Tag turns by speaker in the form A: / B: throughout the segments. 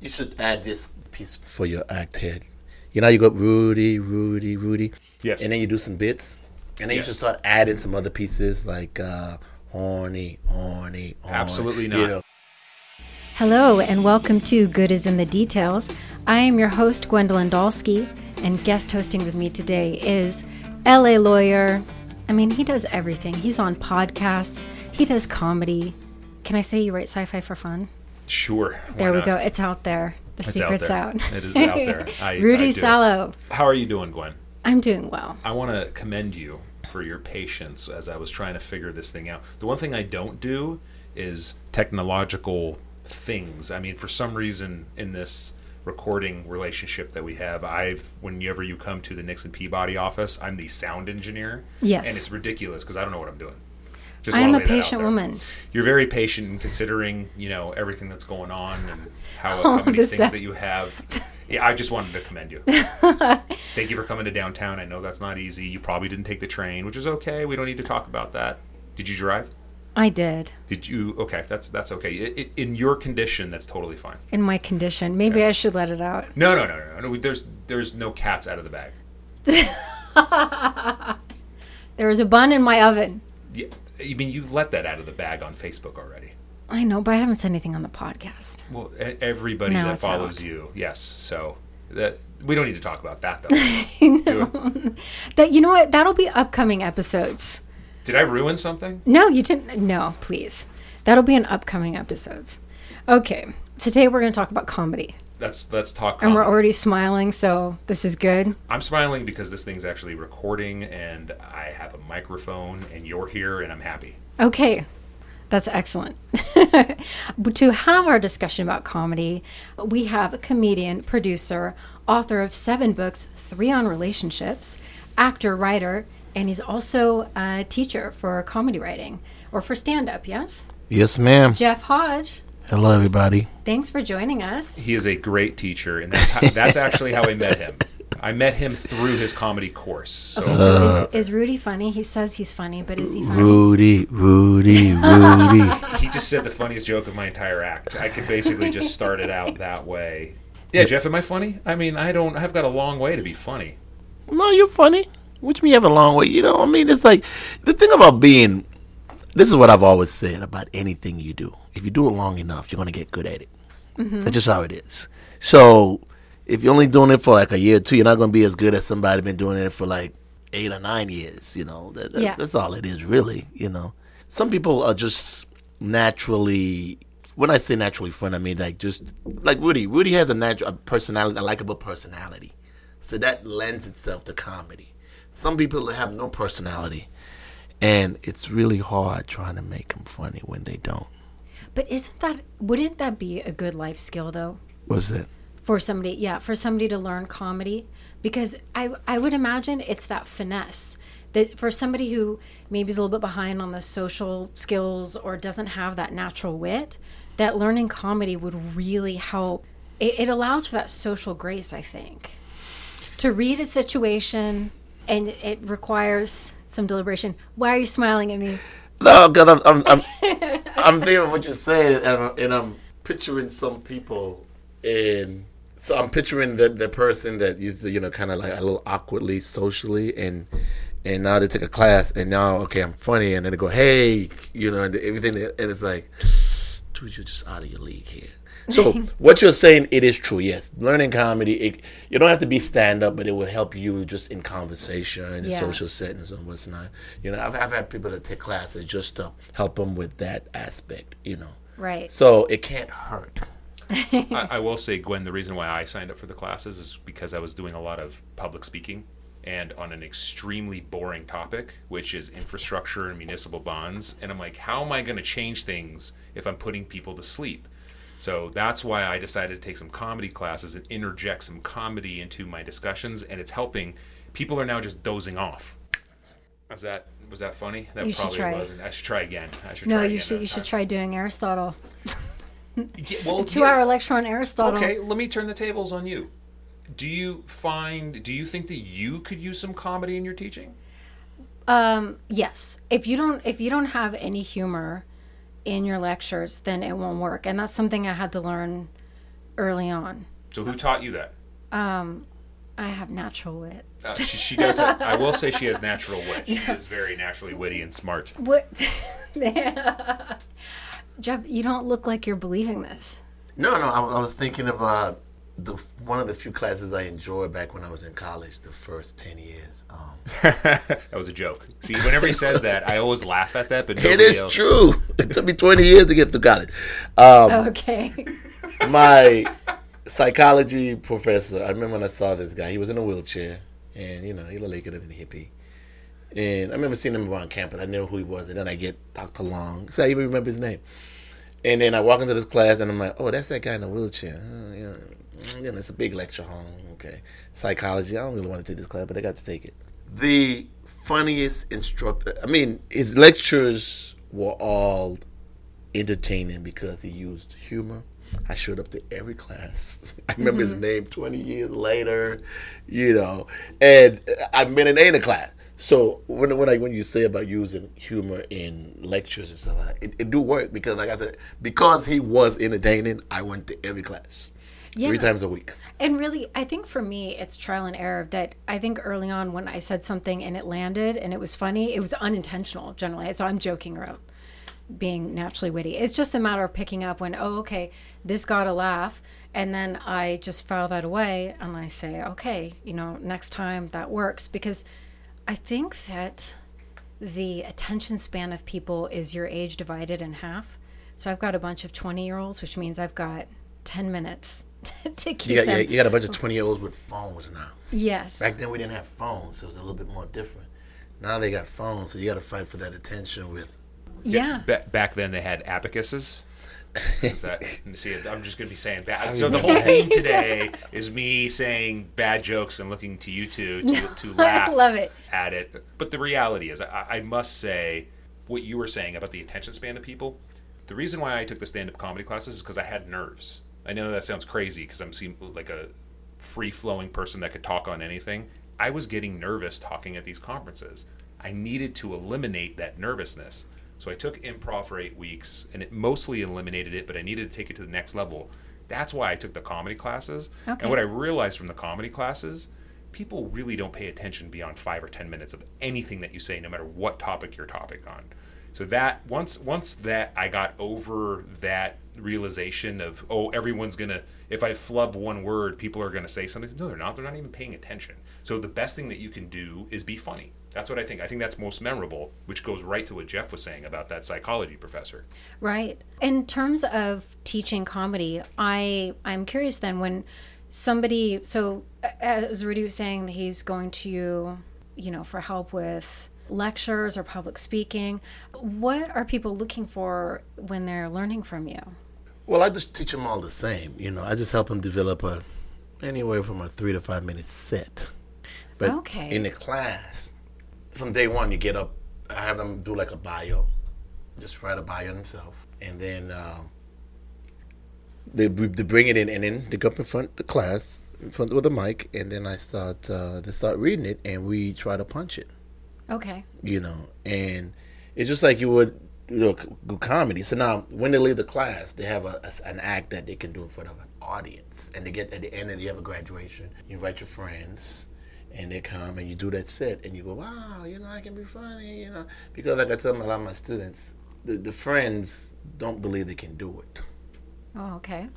A: You should add this piece for your act head. You know, you go Rudy, Rudy, Rudy.
B: Yes.
A: And then you do some bits. And then
B: Yes.
A: you should start adding some other pieces like uh, horny, horny, horny.
B: Absolutely
A: you
B: not.
A: know.
C: Hello, and welcome to Good is in the Details. I am your host, Gwendolyn Dolsky, and guest hosting with me today is LA lawyer. I mean, he does everything. He's on podcasts, he does comedy. Can I say you write sci fi for fun?
B: Sure.
C: There we
B: not?
C: go. It's out there. The
B: It's
C: secret's
B: out.
C: out.
B: It is out there. I,
C: Rudy
B: I.
C: Salo.
B: How are you doing, Gwen?
C: I'm doing well.
B: I want to commend you for your patience as I was trying to figure this thing out. The one thing I don't do is technological things. I mean, for some reason in this recording relationship that we have, I've whenever you come to the Nixon Peabody office, I'm the sound engineer.
C: Yes.
B: And it's ridiculous because I don't know what I'm doing. Just
C: I am a
B: lay that out
C: patient woman.
B: You're very patient in considering, you know, everything that's going on and how, how many things
C: stuff.
B: that you have. Yeah, I just wanted to commend you. Thank you for coming to downtown. I know that's not easy. You probably didn't take the train, which is okay. We don't need to talk about that. Did you drive?
C: I did.
B: Did you? Okay, that's that's okay. In your condition, that's totally fine.
C: In my condition. Maybe I should let it out.
B: No, no, no, no, no. There's there's no cats out of the bag.
C: There was a bun in my oven.
B: Yeah, I mean, you let that out of the bag on Facebook already.
C: I know, but I haven't said anything on the podcast.
B: Well, everybody
C: Now
B: that follows
C: out.
B: you, yes. So that we don't need to talk about that though.
C: That you know what? That'll be upcoming episodes.
B: Did I ruin something?
C: No, you didn't. No, please. That'll be in upcoming episodes. Okay. Today we're going to talk about comedy.
B: Let's let's talk.
C: And we're already smiling, so this is good.
B: I'm smiling because this thing's actually recording, and I have a microphone, and you're here, and I'm happy.
C: Okay. That's excellent. But to have our discussion about comedy, we have a comedian, producer, author of seven books, three on relationships, actor, writer, and he's also a teacher for comedy writing or for stand up, yes?
A: Yes, ma'am.
C: Jeff Hodge,
A: Hello, everybody.
C: thanks for joining us.
B: He is a great teacher, and that's, how, that's actually how I met him. I met him through his comedy course. So
C: Okay, so is, uh, is Rudy funny? He says he's funny, but is he funny?
A: Rudy, Rudy, Rudy.
B: he just said the funniest joke of my entire act. I could basically just start it out that way. Yeah, Jeff, am I funny? I mean, I don't. I've got a long way to be funny.
A: no, you're funny. Which means you have a long way. You know, I mean, it's like the thing about being. This is what I've always said about anything you do. If you do it long enough, you're gonna get good at it. Mm-hmm. That's just how it is. So, if you're only doing it for like a year or two, you're not gonna be as good as somebody been doing it for like eight or nine years. You know, that, that-
C: Yeah.
A: that's all it is, really. You know, some people are just naturally. When I say naturally fun, I mean like just like Woody. Woody has a natural personality, a likable personality, so that lends itself to comedy. Some people have no personality, and it's really hard trying to make them funny when they don't.
C: But isn't that, wouldn't that be a good life skill though?
A: Was it?
C: for somebody yeah for somebody to learn comedy because i i would imagine it's that finesse that for somebody who maybe is a little bit behind on the social skills or doesn't have that natural wit that learning comedy would really help it, it allows for that social grace i think to read a situation and it requires some deliberation why are you smiling at me
A: No, because I'm I'm I'm, I'm hearing what you're saying, and, and I'm picturing some people, and so I'm picturing the the person that is you know kind of like a little awkwardly socially, and and now they take a class, and now okay I'm funny, and then they go hey you know and everything, and it's like, dude you're just out of your league here. So what you're saying, it is true. Yes, learning comedy, it, you don't have to be stand up, but it will help you just in conversation, in
C: Yeah.
A: social settings and what's not. You know, I've, I've had people that take classes just to help them with that aspect. You know,
C: right
A: so it can't hurt.
B: I, I will say, Gwen, the reason why I signed up for the classes is because I was doing a lot of public speaking and on an extremely boring topic, which is infrastructure and municipal bonds. And I'm like, how am I going to change things if I'm putting people to sleep? So that's why I decided to take some comedy classes and interject some comedy into my discussions, and it's helping. People are now just dozing off. Was that was that funny? That
C: You
B: probably wasn't. I should try again. I should
C: no
B: try
C: you
B: again
C: should you should try doing aristotle
B: Yeah, well,
C: two
B: yeah.
C: hour lecture on aristotle
B: Okay, let me turn the tables on you. Do you find? Do you think that you could use some comedy in your teaching?
C: Um, yes. If you don't if you don't have any humor in your lectures, then it won't work. And that's something I had to learn early on.
B: So who taught you that?
C: Um, I have natural wit.
B: Uh, she, she does. Have, I will say she has natural wit. She is very naturally witty and smart.
C: What? Jeff, you don't look like you're believing this.
A: No, no, I, I was thinking of uh, the one of the few classes I enjoyed back when I was in college, the first ten years. Um,
B: that was a joke. See, whenever he says that, I always laugh at that, but
A: it
B: nobody
A: is
B: else.
A: true. It took me twenty years to get through college. Um,
C: Okay.
A: my psychology professor, I remember when I saw this guy. He was in a wheelchair, and you know, he looked like a hippie. And I remember seeing him around campus. I knew who he was, and then I get Dr. Long. So I even remember his name. And then I walk into this class, and I'm like, "Oh, that's that guy in the wheelchair." Oh, yeah, you know, it's a big lecture hall. Okay, psychology. I don't really want to take this class, but I got to take it. The funniest instructor. I mean, his lectures were all entertaining because he used humor. I showed up to every class. I remember his mm-hmm. name 20 years later, you know, and uh, I've been in a class. So when when I when you say about using humor in lectures and stuff, like that, it, it do work because, like I said, because he was entertaining, I went to every class three times a week.
C: And really, I think for me, it's trial and error. That I think early on when I said something and it landed and it was funny, it was unintentional generally. So I'm joking around being naturally witty. It's just a matter of picking up when, oh, okay, this got a laugh. And then I just file that away and I say, okay, you know, next time that works. Because I think that the attention span of people is your age divided in half. So I've got a bunch of 20 year olds, which means I've got 10 minutes to keep
A: You got,
C: them.
A: you, you got a bunch of 20 year olds with phones now.
C: Yes.
A: Back then we didn't have phones, so it was a little bit more different. Now they got phones, so you got to fight for that attention with.
C: Yeah.
B: Ba- back then they had abacuses. Is that see? I'm just gonna be saying bad. So the whole thing today is me saying bad jokes and looking to you two to, to laugh
C: love it.
B: at it. But the reality is, I, I must say what you were saying about the attention span of people. The reason why I took the stand-up comedy classes is because I had nerves. I know that sounds crazy because I'm seem like a free-flowing person that could talk on anything. I was getting nervous talking at these conferences. I needed to eliminate that nervousness. So I took improv for eight weeks, and it mostly eliminated it, but I needed to take it to the next level. That's why I took the comedy classes.
C: Okay.
B: And what I realized from the comedy classes, people really don't pay attention beyond five or ten minutes of anything that you say, no matter what topic you're topic on. So that once once that I got over that realization of oh everyone's gonna if I flub one word people are gonna say something. No they're not. They're not even paying attention. So the best thing that you can do is be funny. That's what I think. I think that's most memorable which goes right to what Jeff was saying about that psychology professor.
C: Right. In terms of teaching comedy, I I'm curious then when somebody so as Rudy was saying that he's going to you, you know, for help with lectures or public speaking, what are people looking for when they're learning from you?
A: Well, I just teach them all the same. You know, I just help them develop a anywhere from a three to five minute set. But
C: Okay.
A: in the class, from day one, you get up. I have them do like a bio, just write a bio themselves, and then um, they they bring it in, and then they go up in front of the class, in front with a mic, and then I start uh, they start reading it, and we try to punch it
C: Okay.
A: you know, and it's just like you would you know, do comedy. So now, when they leave the class, they have a, a- an act that they can do in front of an audience, and they get at the end of the have a graduation. You invite your friends, and they come and you do that set, and you go, wow, you know, I can be funny, you know, because like I tell them, a lot of my students, the, the friends don't believe they can do it.
C: Oh, okay.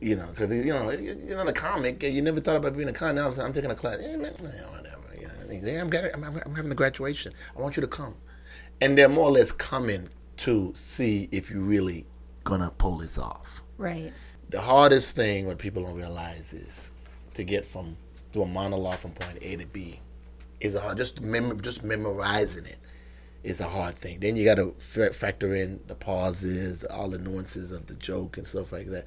A: You know, because you know you- you're not a comic. You never thought about being a comic. Now I'm, taking a class. Hey, man, yeah, whatever. You know, and he's, "Hey, I'm, gra- I'm, I'm having a graduation. I want you to come, and they're more or less coming to see if you're really gonna pull this off.
C: Right.
A: The hardest thing what people don't realize is to get from to a monologue from point A to B is a hard. Just mem- just memorizing it is a hard thing. Then you got to f- factor in the pauses, all the nuances of the joke and stuff like that.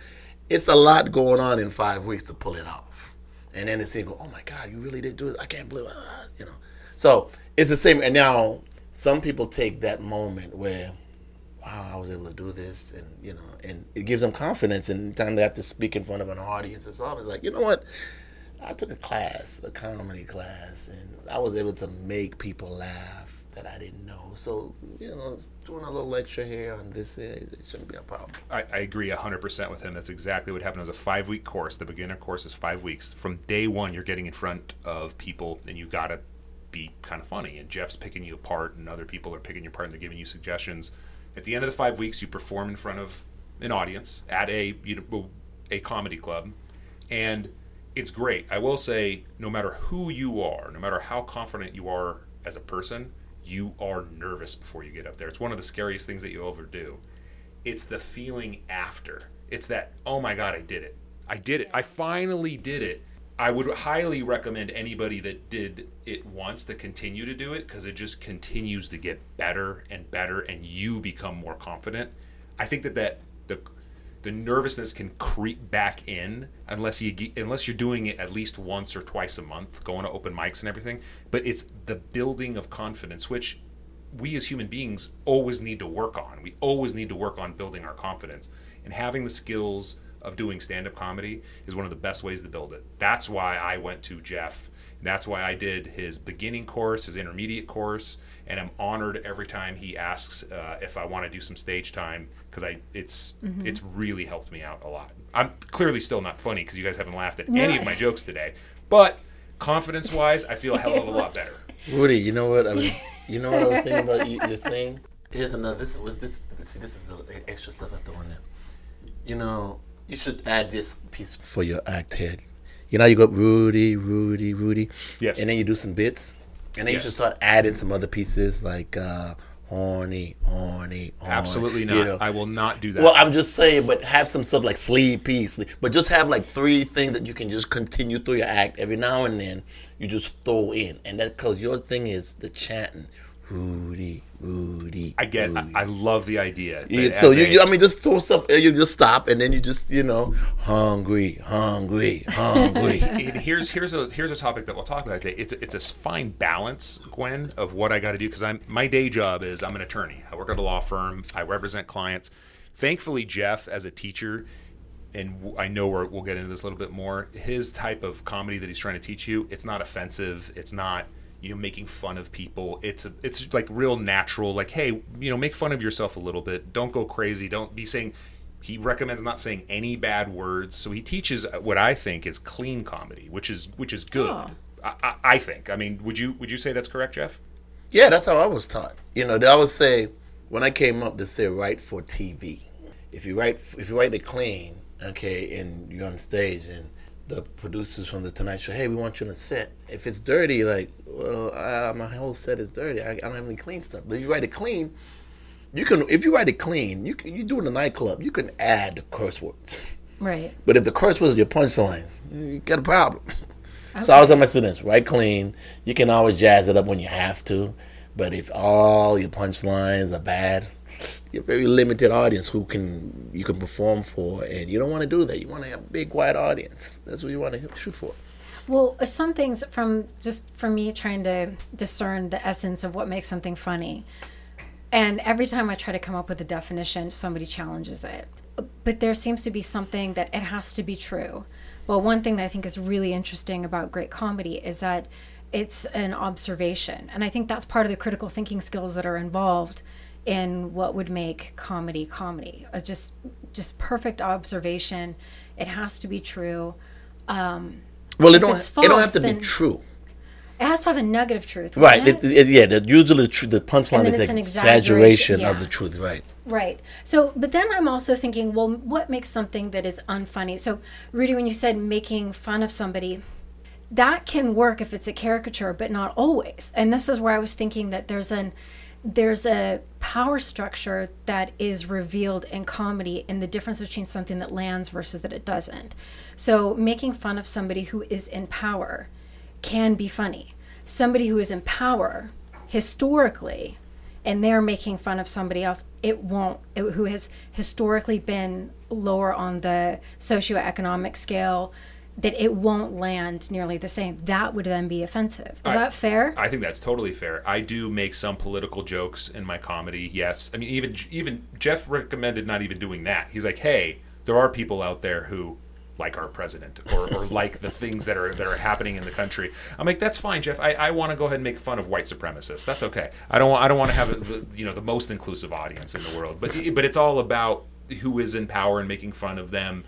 A: It's a lot going on in five weeks to pull it off. And then it's saying, "Oh my God, you really did do it! I can't believe it!" ah," You know. So it's the same. And now some people take that moment where, wow, I was able to do this, and you know, and it gives them confidence. And time they have to speak in front of an audience, it's always like, you know what? I took a class, a comedy class, and I was able to make people laugh that I didn't know. So you know, doing a little lecture here on this, it shouldn't be a problem.
B: I, I agree 100% with him. That's exactly what happened. It was a five week course. The beginner course is five weeks. From day one, you're getting in front of people, and you got to be kind of funny. And Jeff's picking you apart, and other people are picking you apart, and they're giving you suggestions. At the end of the five weeks, you perform in front of an audience at a you know, a comedy club, and it's great. I will say, no matter who you are, no matter how confident you are as a person, you are nervous before you get up there. It's one of the scariest things that you ever do. It's the feeling after. It's that, oh my God, I did it. I did it. I finally did it. I would highly recommend anybody that did it once to continue to do it because it just continues to get better and better and you become more confident. I think that, that the the nervousness can creep back in unless you unless you're doing it at least once or twice a month, going to open mics and everything. But it's the building of confidence, which we as human beings always need to work on. We always need to work on building our confidence and having the skills of doing stand-up comedy is one of the best ways to build it. That's why I went to Jeff. That's why I did his beginning course, his intermediate course, and I'm honored every time he asks uh, if I want to do some stage time because I it's mm-hmm. it's really helped me out a lot. I'm clearly still not funny because you guys haven't laughed at no. any of my jokes today, but confidence wise, I feel a hell of a lot better.
A: Woody, you know what I was, you know what I was thinking about you, your saying. Here's another. This was this. See, this is the extra stuff I throw in there. You know, you should add this piece for your act head. You know, you go Rudy, Rudy, Rudy.
B: Yes.
A: And then you do some bits and then yes. you should start adding some other pieces like uh, horny, horny, horny.
B: Absolutely not. You know? I will not do that.
A: Well, I'm just saying, but have some stuff like sleepy, sleep. But just have like three things that you can just continue through your act every now and then. You just throw in, and that because your thing is the chanting. Rudy, Rudy.
B: I get.
A: Rudy.
B: I, I, love the idea.
A: Yeah, so you, you, I mean, just throw stuff. Eh, you just stop, and then you just, you know, hungry, hungry, hungry.
B: and here's here's a here's a topic that we'll talk about today. It's it's a fine balance, Gwen, of what I got to do because I'm my day job is I'm an attorney. I work at a law firm. I represent clients. Thankfully, Jeff, as a teacher, and I know we will get into this a little bit more. His type of comedy that he's trying to teach you, it's not offensive. It's not you know making fun of people. It's it's like real natural like hey you know make fun of yourself a little bit. Don't go crazy. Don't be saying he recommends not saying any bad words. So he teaches what i think is clean comedy which is which is good. Oh. I, I, I, think. I mean would you would you say that's correct jeff?
A: Yeah that's how i was taught. You know they always say when i came up they say write for tv if you write if you write it clean okay and you're on stage and the producers from the Tonight Show, hey, we want you on the set. If it's dirty, like, well, uh, my whole set is dirty. I, I, don't have any clean stuff. But if you write it clean, you can. If you write it clean, you can, you do it in a nightclub. You can add the curse words.
C: Right.
A: But if the curse words is your punchline, you got a problem. Okay. So I was telling my students, write clean. You can always jazz it up when you have to. But if all your punchlines are bad, you're a very limited audience who can you can perform for, and you don't want to do that. You want to have a big wide audience. That's what you want to shoot for.
C: Well, uh, some things from just from me trying to discern the essence of what makes something funny, and every time I try to come up with a definition, somebody challenges it. But there seems to be something that it has to be true. Well, one thing that I think is really interesting about great comedy is that it's an observation, and I think that's part of the critical thinking skills that are involved in what would make comedy comedy. A just just perfect observation. It has to be true. Um,
A: well, it don't. False, it don't have to be true.
C: It has to have a nugget of truth,
A: right? It? It, yeah, the, usually the, the punchline is an exaggeration, exaggeration yeah. of the truth, right?
C: Right. So, but then I'm also thinking, well, what makes something that is unfunny? So, Rudy, when you said making fun of somebody, that can work if it's a caricature, but not always. And this is where I was thinking that there's an there's a power structure that is revealed in comedy and the difference between something that lands versus that it doesn't. So, making fun of somebody who is in power can be funny. Somebody who is in power historically and they're making fun of somebody else, it won't, it, who has historically been lower on the socioeconomic scale, that it won't land nearly the same. That would then be offensive. Is I, that fair?
B: I think that's totally fair. I do make some political jokes in my comedy. Yes, I mean even even Jeff recommended not even doing that. He's like, hey, there are people out there who like our president or, or like the things that are that are happening in the country. I'm like, that's fine, Jeff. I, I want to go ahead and make fun of white supremacists. That's okay. I don't want I don't want to have the, you know the most inclusive audience in the world. But but it's all about who is in power and making fun of them.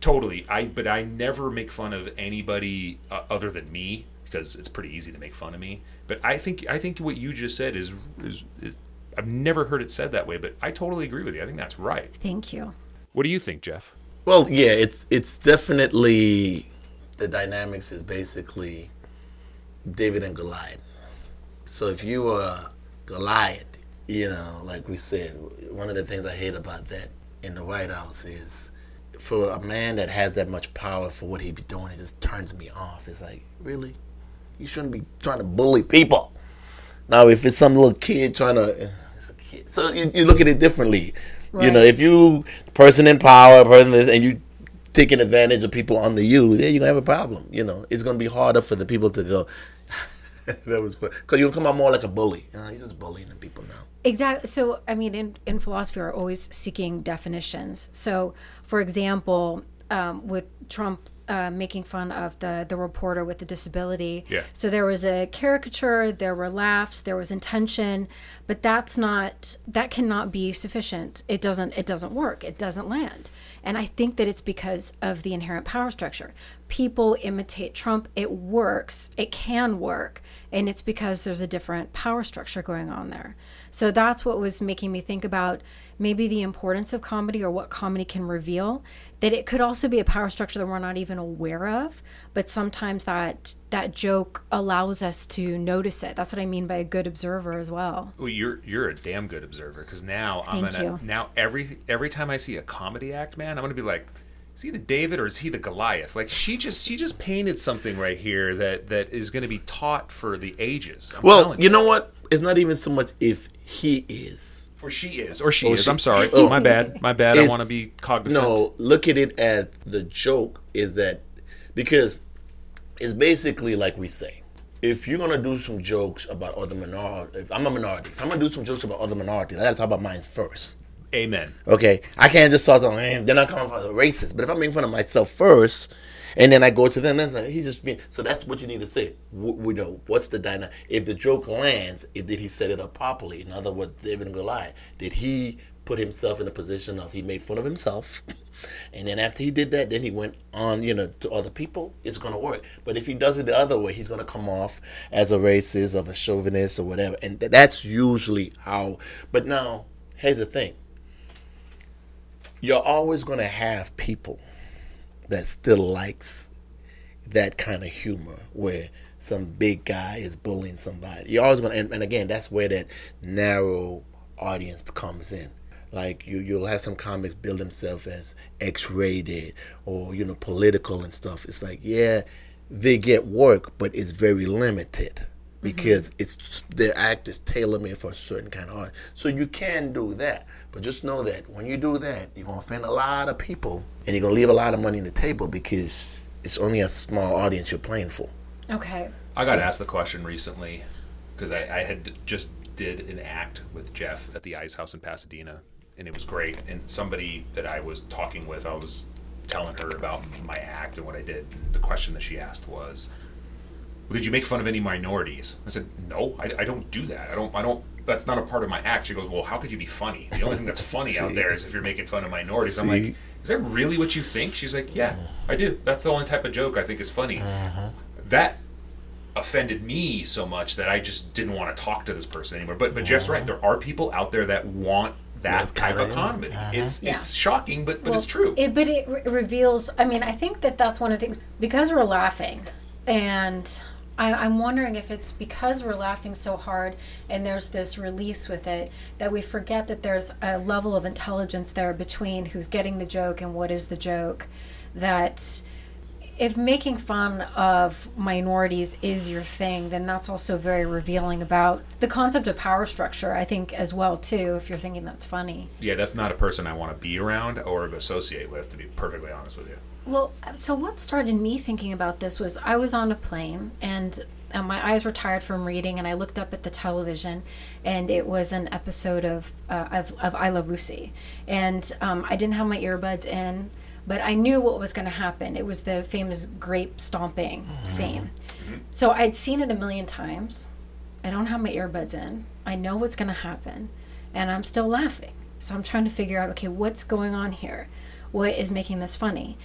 B: Totally. I but I never make fun of anybody uh, other than me because it's pretty easy to make fun of me. But I think I think what you just said is is, is I've never heard it said that way, but I totally agree with you. I think that's right.
C: Thank you.
B: What do you think, Jeff?
A: Well, yeah, it's it's definitely the dynamics is basically David and Goliath. So if you were Goliath, you know, like we said, one of the things I hate about that in the White House is for a man that has that much power for what he be doing, it just turns me off. It's like, really? You shouldn't be trying to bully people. Now, if it's some little kid trying to, it's a kid. So you, you look at it differently. You know, if you person in power, person and you taking advantage of people under you, then you're gonna have a problem. You know, it's gonna be harder for the people to go. that was fun because you'll come out more like a bully. Uh, he's just bullying the people now.
C: Exactly. So, I mean, in, in philosophy, we're always seeking definitions. So, for example, um, with Trump uh, making fun of the the reporter with the disability.
B: Yeah.
C: So there was a caricature, there were laughs, there was intention, but that's not that cannot be sufficient. It doesn't it doesn't work. It doesn't land. And I think that it's because of the inherent power structure. People imitate Trump. It works. It can work. And it's because there's a different power structure going on there. So that's what was making me think about maybe the importance of comedy or what comedy can reveal that it could also be a power structure that we're not even aware of but sometimes that that joke allows us to notice it that's what i mean by a good observer as well
B: Well, you're you're a damn good observer because now I'm gonna
C: you.
B: now every every time I see a comedy act, man, I'm gonna be like, is he the David or is he the Goliath? Like she just she just painted something right here that that is gonna be taught for the ages. I'm
A: Well,
B: telling
A: you know what? It's not even so much if he is.
B: Or she is, or she
A: Or
B: is.
A: she-
B: I'm sorry,
A: Oh.
B: my bad, my bad. I want to be cognizant.
A: No, look at it as the joke is that because it's basically like we say. If you're gonna do some jokes about other minority, if I'm a minority. If I'm gonna do some jokes about other minorities, I gotta talk about mine first.
B: Amen.
A: Okay, I can't just start talking. "Eh, They're not coming for the racist. But if I'm making fun of myself first, and then I go to them, And like, he's just being. So that's what you need to say. W- We know what's the dynamic. If the joke lands, if, did he set it up properly? In other words, David and Goliath, did he put himself in a position of he made fun of himself, and then after he did that, then he went on, you know, to other people. It's gonna work. But if he does it the other way, he's gonna come off as a racist, of a chauvinist, or whatever. And th- that's usually how. But now, here's the thing you're always to have people that still likes that kind of humor where some big guy is bullying somebody. You're always to, and, and again, that's where that narrow audience comes in. Like you, you'll have some comics build themselves as X-rated or you know political and stuff. It's like, yeah, they get work, but it's very limited because it's the act is tailor made for a certain kind of art. So you can do that, but just know that when you do that, you're gonna offend a lot of people, and you're gonna leave a lot of money on the table because it's only a small audience you're playing for.
C: okay
B: I got asked the question recently because I, I had just did an act with Jeff at the Ice House in Pasadena, and it was great. And somebody that I was talking with, I was telling her about my act and what I did. And the question that she asked was, well, "Did you make fun of any minorities?" I said, "No, I, I don't do that. I don't. I don't. That's not a part of my act." She goes, "Well, how could you be funny? The only thing that's funny out there is if you're making fun of minorities." I'm like, "Is that really what you think?" She's like, "Yeah, uh-huh. I do. That's the only type of joke I think is funny."
A: Uh-huh.
B: That offended me so much that I just didn't want to talk to this person anymore. But but Jeff's right. Uh-huh. There are people out there that want that
A: That's
B: type
A: kinda
B: of
A: it.
B: comedy. Uh-huh. It's
C: Yeah.
B: it's shocking, but but
C: Well,
B: it's true.
C: It, but it re- reveals. I mean, I think that that's one of the things because we're laughing, and I, I'm wondering if it's because we're laughing so hard and there's this release with it that we forget that there's a level of intelligence there between who's getting the joke and what is the joke. That if making fun of minorities is your thing, then that's also very revealing about the concept of power structure. I think as well too. If you're thinking that's funny.
B: yeah, that's not a person I want to be around or associate with. To be perfectly honest with you.
C: Well, so what started me thinking about this was I was on a plane and uh, my eyes were tired from reading, and I looked up at the television, and it was an episode of uh, of, of I Love Lucy, and um, I didn't have my earbuds in, but I knew what was going to happen. It was the famous grape stomping scene. So I'd seen it a million times. I don't have my earbuds in. I know what's going to happen, and I'm still laughing. So I'm trying to figure out okay, what's going on here? What is making this funny?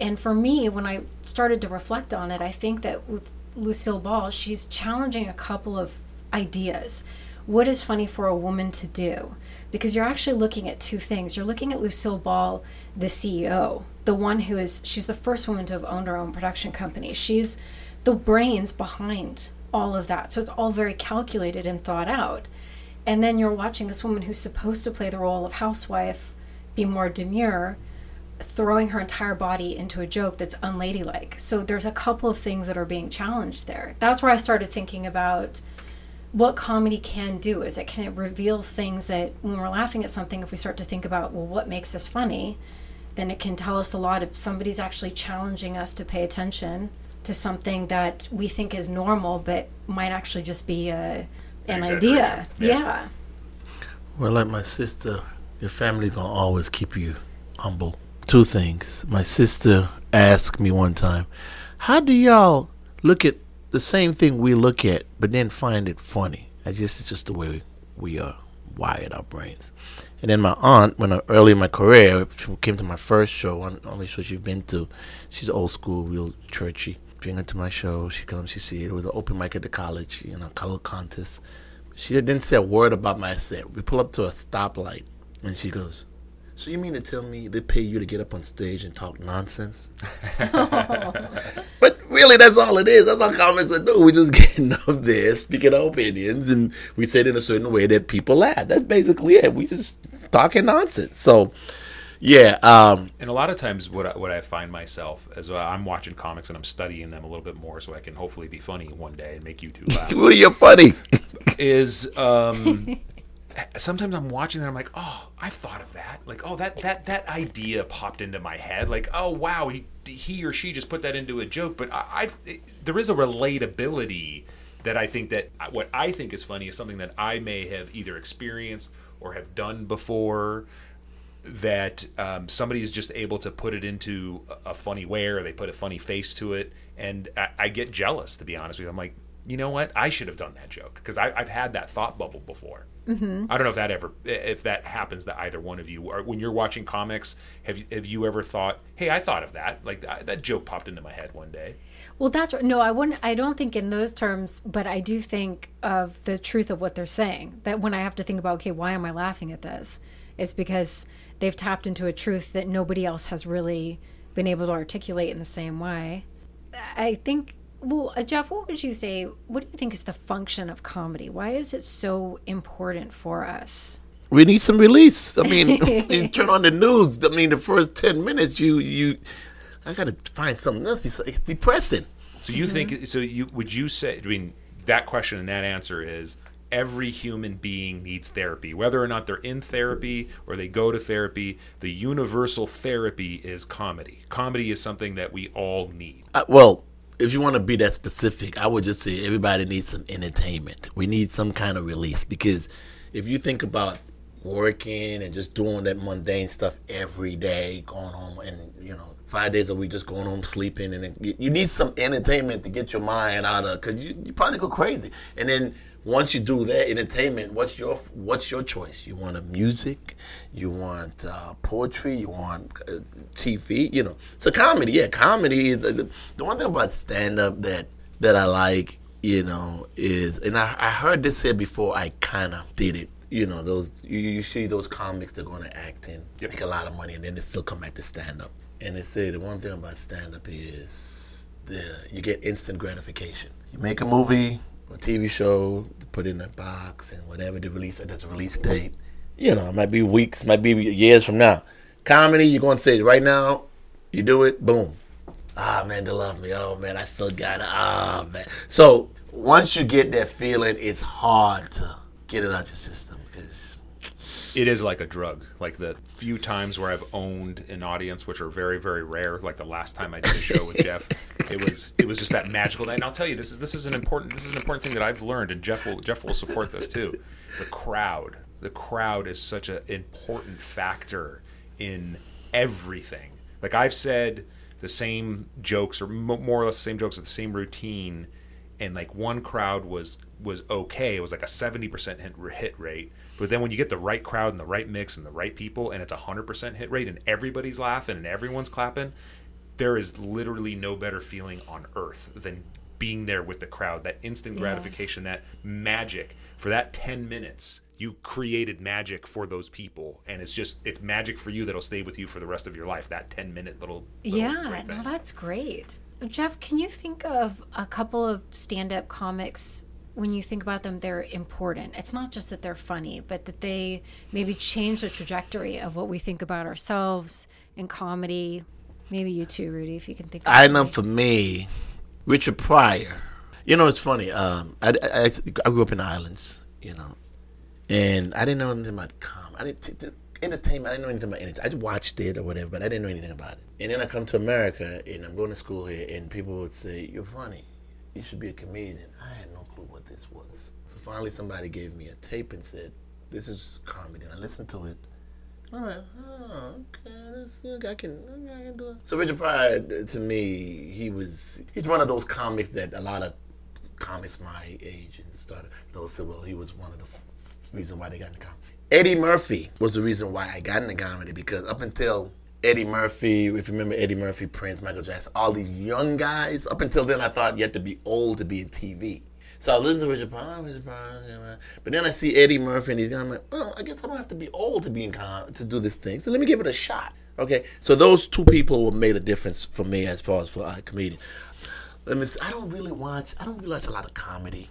C: And for me, when I started to reflect on it, I think that with Lucille Ball, she's challenging a couple of ideas. What is funny for a woman to do? Because you're actually looking at two things. You're looking at Lucille Ball, the CEO, the one who is, she's the first woman to have owned her own production company. She's the brains behind all of that. So it's all very calculated and thought out. And then you're watching this woman who's supposed to play the role of housewife be more demure, throwing her entire body into a joke that's unladylike. So there's a couple of things that are being challenged there. That's where I started thinking about what comedy can do is it can it reveal things that when we're laughing at something if we start to think about well what makes this funny then it can tell us a lot if somebody's actually challenging us to pay attention to something that we think is normal but might actually just be a, an idea
B: Yeah.
C: yeah.
A: Well, like my sister, your family gonna always keep you humble. Two things. My sister asked me one time, "How do y'all look at the same thing we look at, but then find it funny?" I just it's just the way we are wired our brains. And then my aunt, when I, early in my career, she came to my first show, one only show she's been to. She's old school, real churchy. Bring her to my show. She comes, she see it. It was an open mic at the college, you know, color contest. She didn't say a word about my set. We pull up to a stoplight, and she goes, "So you mean to tell me they pay you to get up on stage and talk nonsense?" but really, that's all it is. That's all comics are do. We just getting up there, speaking our opinions, and we say it in a certain way that people laugh. That's basically it. We just talking nonsense. So, yeah, um,
B: And a lot of times, what I, what I find myself as I'm watching comics and I'm studying them a little bit more, so I can hopefully be funny one day and make you two laugh.
A: well, you're funny.
B: is um, sometimes I'm watching that I'm like, oh, I've thought of that. Like, oh, that that that idea popped into my head. Like, oh wow, he he or she just put that into a joke. But I, I've there is a relatability that I think that what I think is funny is something that I may have either experienced or have done before. That um, somebody is just able to put it into a a funny way, or they put a funny face to it, and I, I get jealous. To be honest with you, I'm like, you know what? I should have done that joke because I've had that thought bubble before. Mm-hmm. I don't know if that ever, if that happens to either one of you. Or when you're watching comics, have you, have you ever thought, "Hey, I thought of that. Like that, that joke popped into my head one day."
C: Well, that's. No, I wouldn't. I don't think in those terms, but I do think of the truth of what they're saying. That when I have to think about, okay, why am I laughing at this? It's because they've tapped into a truth that nobody else has really been able to articulate in the same way. I think. Well, uh, Jeff, what would you say? What do you think is the function of comedy? Why is it so important for us?
A: we need some release. I mean, you turn on the news. I mean, the first ten minutes, you you, I gotta find something else. besides- It's depressing.
B: So you think? So you would you say? I mean, that question and that answer is every human being needs therapy, whether or not they're in therapy or they go to therapy. The universal therapy is comedy. Comedy is something that we all need.
A: Uh, well, if you want to be that specific, I would just say everybody needs some entertainment. We need some kind of release because if you think about working and just doing that mundane stuff every day, going home and you know five days a week just going home sleeping, and then you, you need some entertainment to get your mind out of because you, you probably go crazy. And then once you do that entertainment, what's your what's your choice? You want a music, you want uh, poetry, you want uh, TV. You know, so comedy. Yeah, comedy. The, the, the one thing about stand up that that I like, you know, is and I, I heard this said before. I kind of did it. You know, those you, you see those comics they're going to act in,
B: Yep.
A: make a lot of money, and then they still come back to stand up. And they say the one thing about stand up is the you get instant gratification. You make a movie or TV show, put in a box, and whatever the release that's release date. You know, it might be weeks, might be years from now. Comedy, you're going to say right now, you do it, boom. Ah man, they love me. Oh man, I still got it. Ah man. So once you get that feeling, it's hard to get it out your system because
B: It is like a drug. Like the few times where I've owned an audience, which are very, very rare. Like the last time I did a show with Jeff, it was it was just that magical night. And I'll tell you, this is this is an important this is an important thing that I've learned, and Jeff will Jeff will support this too. The crowd, the crowd is such an important factor in everything. Like I've said the same jokes or mo- more or less the same jokes with the same routine, and like one crowd was was okay. It was like a seventy percent hit rate. But then when you get the right crowd and the right mix and the right people, and it's a hundred percent hit rate, and everybody's laughing and everyone's clapping, there is literally no better feeling on earth than being there with the crowd. That instant
C: Yeah.
B: gratification, that magic for that ten minutes. You created magic for those people, and it's just it's magic for you that'll stay with you for the rest of your life. That ten minute little, little
C: Yeah, no, that's great. Jeff, can you think of a couple of stand up comics when you think about them, they're important? It's not just that they're funny, but that they maybe change the trajectory of what we think about ourselves in comedy. Maybe you too, Rudy, if you can think of
A: I know for me, Richard Pryor. You know, it's funny. Um, I, I, I grew up in the islands, you know, and I didn't know anything about comedy. I didn't t- t- entertainment. I didn't know anything about anything. I just watched it or whatever, but I didn't know anything about it. And then I come to America and I'm going to school here, and people would say, "You're funny. You should be a comedian." I had no clue what this was. So finally, somebody gave me a tape and said, "This is comedy." And I listened to it. I'm like, oh, okay, I can, I can do it. So Richard Pryor, to me, he was, he's one of those comics that a lot of comics my age and started, those said, well, he was one of the f- reason why they got into comedy. Eddie Murphy was the reason why I got into comedy because up until Eddie Murphy, if you remember Eddie Murphy, Prince, Michael Jackson, all these young guys, up until then I thought you had to be old to be in TV. So I listened to Richard Pryor, Richard Pryor, but then I see Eddie Murphy and he's I'm like, well, I guess I don't have to be old to be in com- to do this thing. So let me give it a shot. Okay, so those two people made a difference for me as far as for a comedian. Let me. See, I don't really watch. I don't really watch a lot of comedy.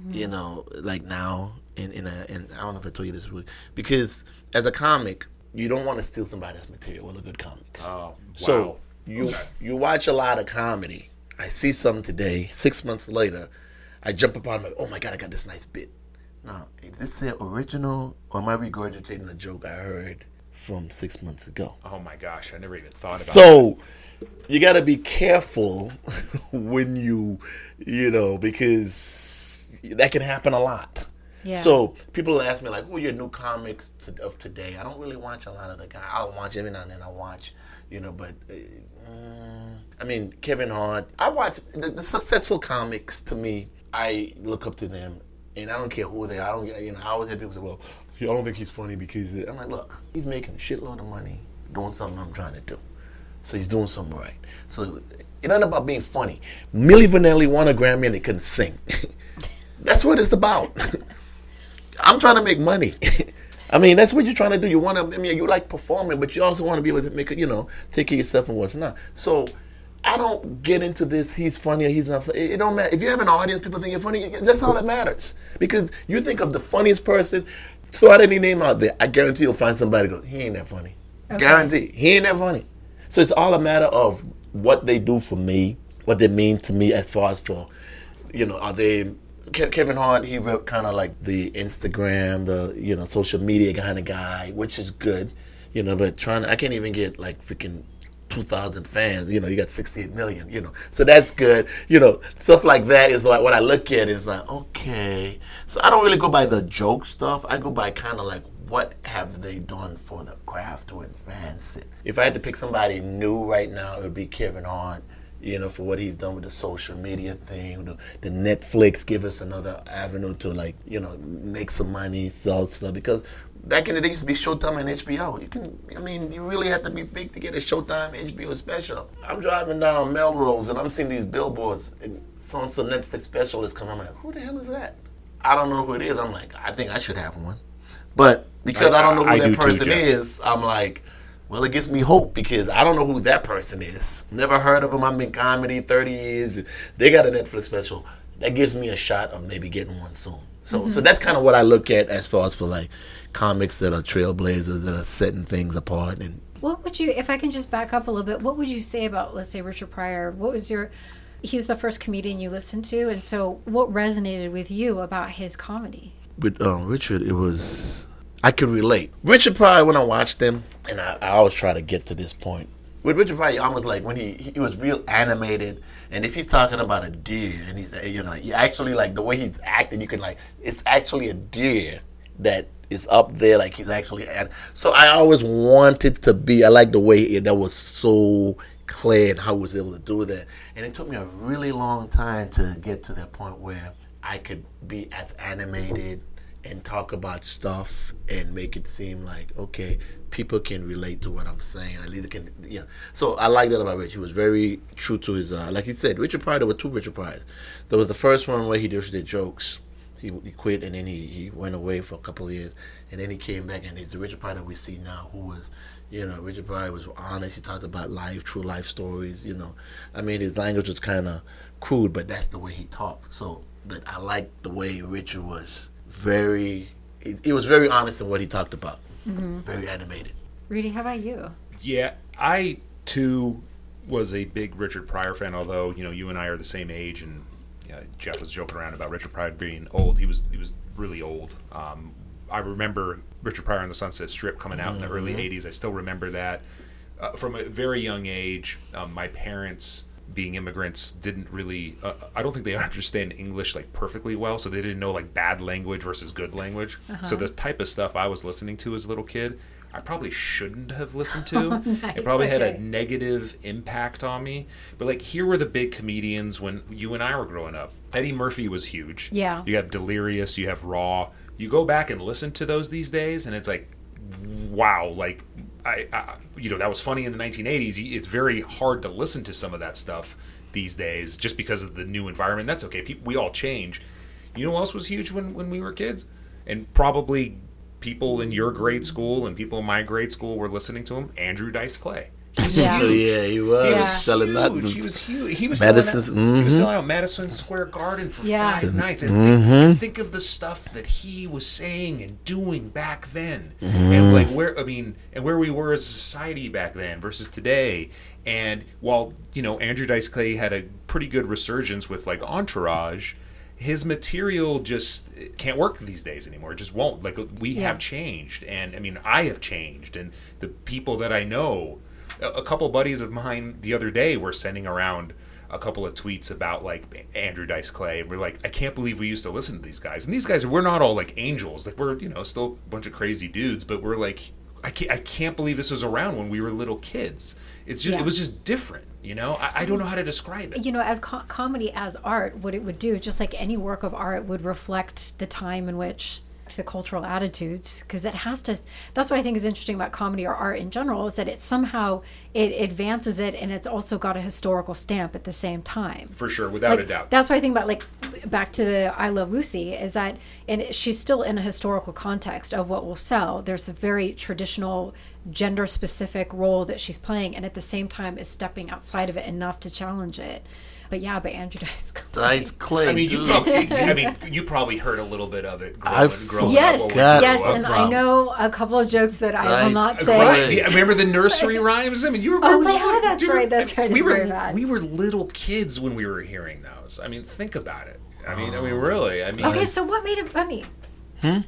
A: Mm-hmm. You know, like now, and and, and I don't know if I told you this, because as a comic, you don't want to steal somebody's material. Well, a good comics.
B: Oh, wow.
A: So you
B: Okay.
A: you watch a lot of comedy. I see something today. Six months later, I jump upon my. Oh my god! I got this nice bit. Now, is this the original, or am I regurgitating a joke I heard from six months ago?
B: Oh my gosh, I never even thought about
A: So you got to be careful when you, you know, because that can happen a lot. So people ask me like, "Who are your new comics to, of today?" I don't really watch a lot of the guys. I'll watch every now and then. I watch, you know, but uh, mm, I mean Kevin Hart. I watch the, the successful comics. To me, I look up to them, and I don't care who they are. I don't, you know, I always hear people say, "Well, I don't think he's funny because," I'm like, "Look, he's making a shitload of money doing something I'm trying to do." So he's doing something right. So it ain't about being funny. Milli Vanilli won a Grammy and they couldn't sing. that's what it's about. I'm trying to make money. I mean, that's what you're trying to do. You want to, I mean, you like performing, but you also want to be able to make it, you know, take care of yourself and what's not. So I don't get into this. He's funny or he's not funny. It, don't matter. If you have an audience, people think you're funny. That's all that matters. Because you think of the funniest person, throw out any name out there. I guarantee you'll find somebody who goes, he ain't that funny. Guarantee. He ain't that funny. So it's all a matter of what they do for me, what they mean to me as far as for, you know, are they Kevin Hart? He wrote kind of like the Instagram, the you know, social media kind of guy, which is good, you know. But trying, I can't even get like freaking. 2,000 fans, you know, you got 68 million, you know. So that's good. You know, stuff like that is like what I look at is like, okay. So I don't really go by the joke stuff. I go by kind of like what have they done for the craft to advance it? If I had to pick somebody new right now, it would be Kevin Hart. You know, for what he's done with the social media thing, the, the Netflix give us another avenue to like, you know, make some money, sell stuff. Because back in the day, it used to be Showtime and HBO. You can, I mean, you really have to be big to get a Showtime HBO special. I'm driving down Melrose and I'm seeing these billboards and so and so Netflix special is coming. I'm like, who the hell is that? I don't know who it is. I'm like, I think I should have one. But because I, don't know who
B: I- I
A: that
B: too,
A: person
B: Jeff.
A: is, I'm like, well, it gives me hope because I don't know who that person is. Never heard of them. I'm in comedy 30 years. They got a Netflix special. That gives me a shot of maybe getting one soon. So, so that's kind of what I look at as far as for like comics that are trailblazers that are setting things apart and
C: What would you, if I can just back up a little bit, what would you say about, let's say, Richard Pryor? What was your, he's the first comedian you listened to, and so what resonated with you about his comedy?
A: with um, Richard, it was I could relate. Richard Pryor, when I watched him, and I, I always try to get to this point. With Richard Pryor, almost like when he he was real animated, and if he's talking about a deer, and he's uh, you know, actually like the way he's acting, you can like it's actually a deer that is up there. Like he's actually, and so I always wanted to be. I like the way it, that was so clear and how he was able to do that. And it took me a really long time to get to that point where I could be as animated and talk about stuff and make it seem like okay, people can relate to what I'm saying. At least can, yeah. So I like that about Rich. He was very true to his, uh, like he said, Richard Pryor. There were two Richard Pryors. There was the first one where he just did jokes. He, he quit and then he, he went away for a couple of years and then he came back and he's the Richard Pryor that we see now who was you know Richard Pryor was honest he talked about life true life stories you know I mean his language was kind of crude but that's the way he talked so but I like the way Richard was very he, he was very honest in what he talked about mm-hmm. very animated
C: Rudy how about you
B: yeah I too was a big Richard Pryor fan although you know you and I are the same age and yeah, Jeff was joking around about Richard Pryor being old. He was he was really old. Um, I remember Richard Pryor on the Sunset Strip coming out mm-hmm. in the early '80s. Mm-hmm. I still remember that uh, from a very young age. Um, my parents, being immigrants, didn't really. Uh, I don't think they understand English like perfectly well, so they didn't know like bad language versus good language. Uh-huh. So the type of stuff I was listening to as a little kid I probably shouldn't have listened to. Oh, nice. It probably okay. had a negative impact on me. But like here were the big comedians when you and I were growing up. Eddie Murphy was huge.
C: Yeah.
B: You have Delirious, you have Raw. You go back and listen to those these days and it's like wow, like I, I you know, that was funny in the 1980s. It's very hard to listen to some of that stuff these days just because of the new environment. That's okay. People, we all change. You know what else was huge when when we were kids? And probably people in your grade school and people in my grade school were listening to him. Andrew Dice Clay.
A: He was yeah. yeah, he was yeah. selling
B: huge. He was huge. He was selling, out, mm-hmm. he was selling out Madison Square Garden for yeah. five nights. And mm-hmm. think, think, of the stuff that he was saying and doing back then, mm-hmm. and like where I mean, and where we were as a society back then versus today. And while you know Andrew Dice Clay had a pretty good resurgence with like Entourage, his material just can't work these days anymore. It just won't. Like we yeah. have changed, and I mean, I have changed, and the people that I know, a, couple buddies of mine the other day were sending around a couple of tweets about like Andrew Dice Clay. And we're like, I can't believe we used to listen to these guys. And these guys, we're not all like angels. Like we're, you know, still a bunch of crazy dudes, but we're like, I can't, I can't believe this was around when we were little kids. It's just, yeah. it was just different. You know, I, I, don't know how to describe it.
C: You know, as co- comedy as art, what it would do, just like any work of art, would reflect the time in which the cultural attitudes because it has to that's what i think is interesting about comedy or art in general is that it somehow it advances it and it's also got a historical stamp at the same time.
B: For sure without
C: like,
B: a doubt.
C: that's what i think about like back to the i love lucy is that and she's still in a historical context of what will sell. There's a very traditional gender specific role that she's playing and at the same time is stepping outside of it enough to challenge it but yeah, but Andrew Dice
A: Clay. Dice Clay.
B: I mean, you probably, I mean, you probably heard a little bit of it. Growing, growing
C: yes, yes, and I know a couple of jokes that Dice I will not say. Right.
B: Remember the nursery rhymes? I mean, you were.
C: Oh probably, yeah, that's right. That's right.
B: We
C: were
B: we were little kids when we were hearing those. I mean, think about it. I mean, I mean, really. I mean,
C: okay. So what made it funny?
A: Hmm.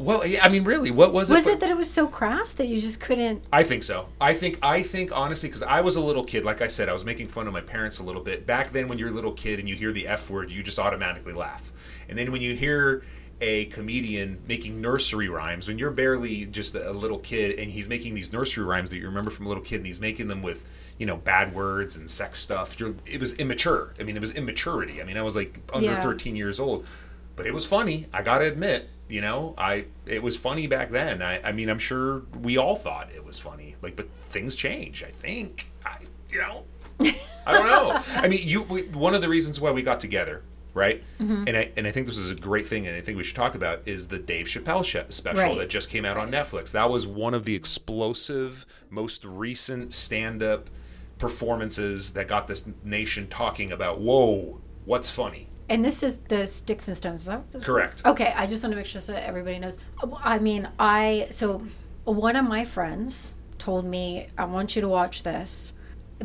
B: Well, yeah, I mean, really, what was
C: it? Was it that it was so crass that you just couldn't?
B: I think so. I think I think honestly, because I was a little kid. Like I said, I was making fun of my parents a little bit back then. When you're a little kid and you hear the F word, you just automatically laugh. And then when you hear a comedian making nursery rhymes when you're barely just a little kid and he's making these nursery rhymes that you remember from a little kid and he's making them with you know bad words and sex stuff you're, it was immature i mean it was immaturity i mean i was like under yeah. 13 years old but it was funny i gotta admit you know i it was funny back then. I, I mean i'm sure we all thought it was funny like but things change i think. I you know i don't know. I mean you we, one of the reasons why we got together right? Mm-hmm. and i and i think this is a great thing and i think we should talk about is the dave chappelle special right. that just came out on netflix. That was one of the explosive most recent stand-up performances that got this nation talking about whoa what's funny
C: and this is the sticks and stones. Is that
B: correct?
C: Okay, I just want to make sure so everybody knows. Uh, I mean, I so one of my friends told me I want you to watch this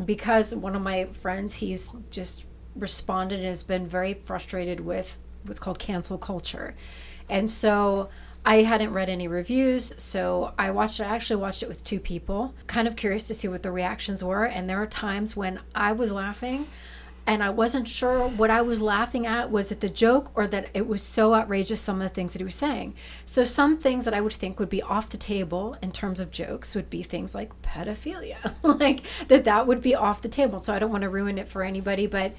C: because one of my friends he's just responded and has been very frustrated with what's called cancel culture, and so. I hadn't read any reviews, so I watched it. I actually watched it with two people, kind of curious to see what the reactions were. And there are times when I was laughing, and I wasn't sure what I was laughing at. Was it the joke or that it was so outrageous, some of the things that he was saying? So, some things that I would think would be off the table in terms of jokes would be things like pedophilia, like that that would be off the table. So, I don't want to ruin it for anybody, but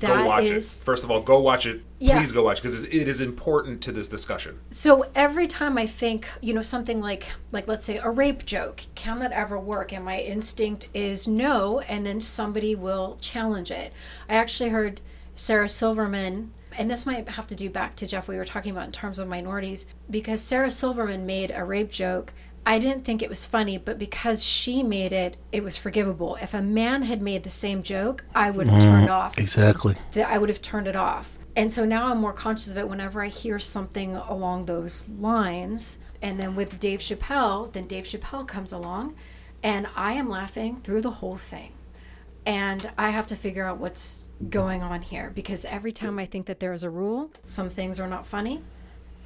B: go watch
C: is.
B: it. First of all, go watch it.
C: Yeah.
B: Please go watch because it is important to this discussion.
C: So every time I think, you know, something like like let's say a rape joke, can that ever work? And my instinct is no, and then somebody will challenge it. I actually heard Sarah Silverman and this might have to do back to Jeff we were talking about in terms of minorities because Sarah Silverman made a rape joke. I didn't think it was funny, but because she made it, it was forgivable. If a man had made the same joke, I would have turned mm, off
A: Exactly.
C: that I would have turned it off. And so now I'm more conscious of it whenever I hear something along those lines. And then with Dave Chappelle, then Dave Chappelle comes along and I am laughing through the whole thing. And I have to figure out what's going on here because every time I think that there is a rule, some things are not funny,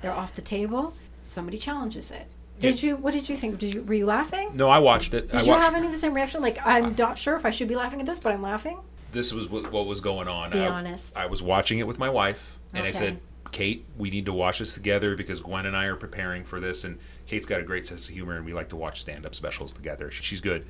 C: they're off the table, somebody challenges it. Did you? What did you think? Did you? Were you laughing?
B: No, I watched it.
C: Did
B: I
C: you have any of the same reaction? Like I'm not sure if I should be laughing at this, but I'm laughing.
B: this was what, what was going on.
C: Be
B: I,
C: honest.
B: I was watching it with my wife, and I said, "Kate, we need to watch this together because Gwen and I are preparing for this, and Kate's got a great sense of humor, and we like to watch stand-up specials together. She's good."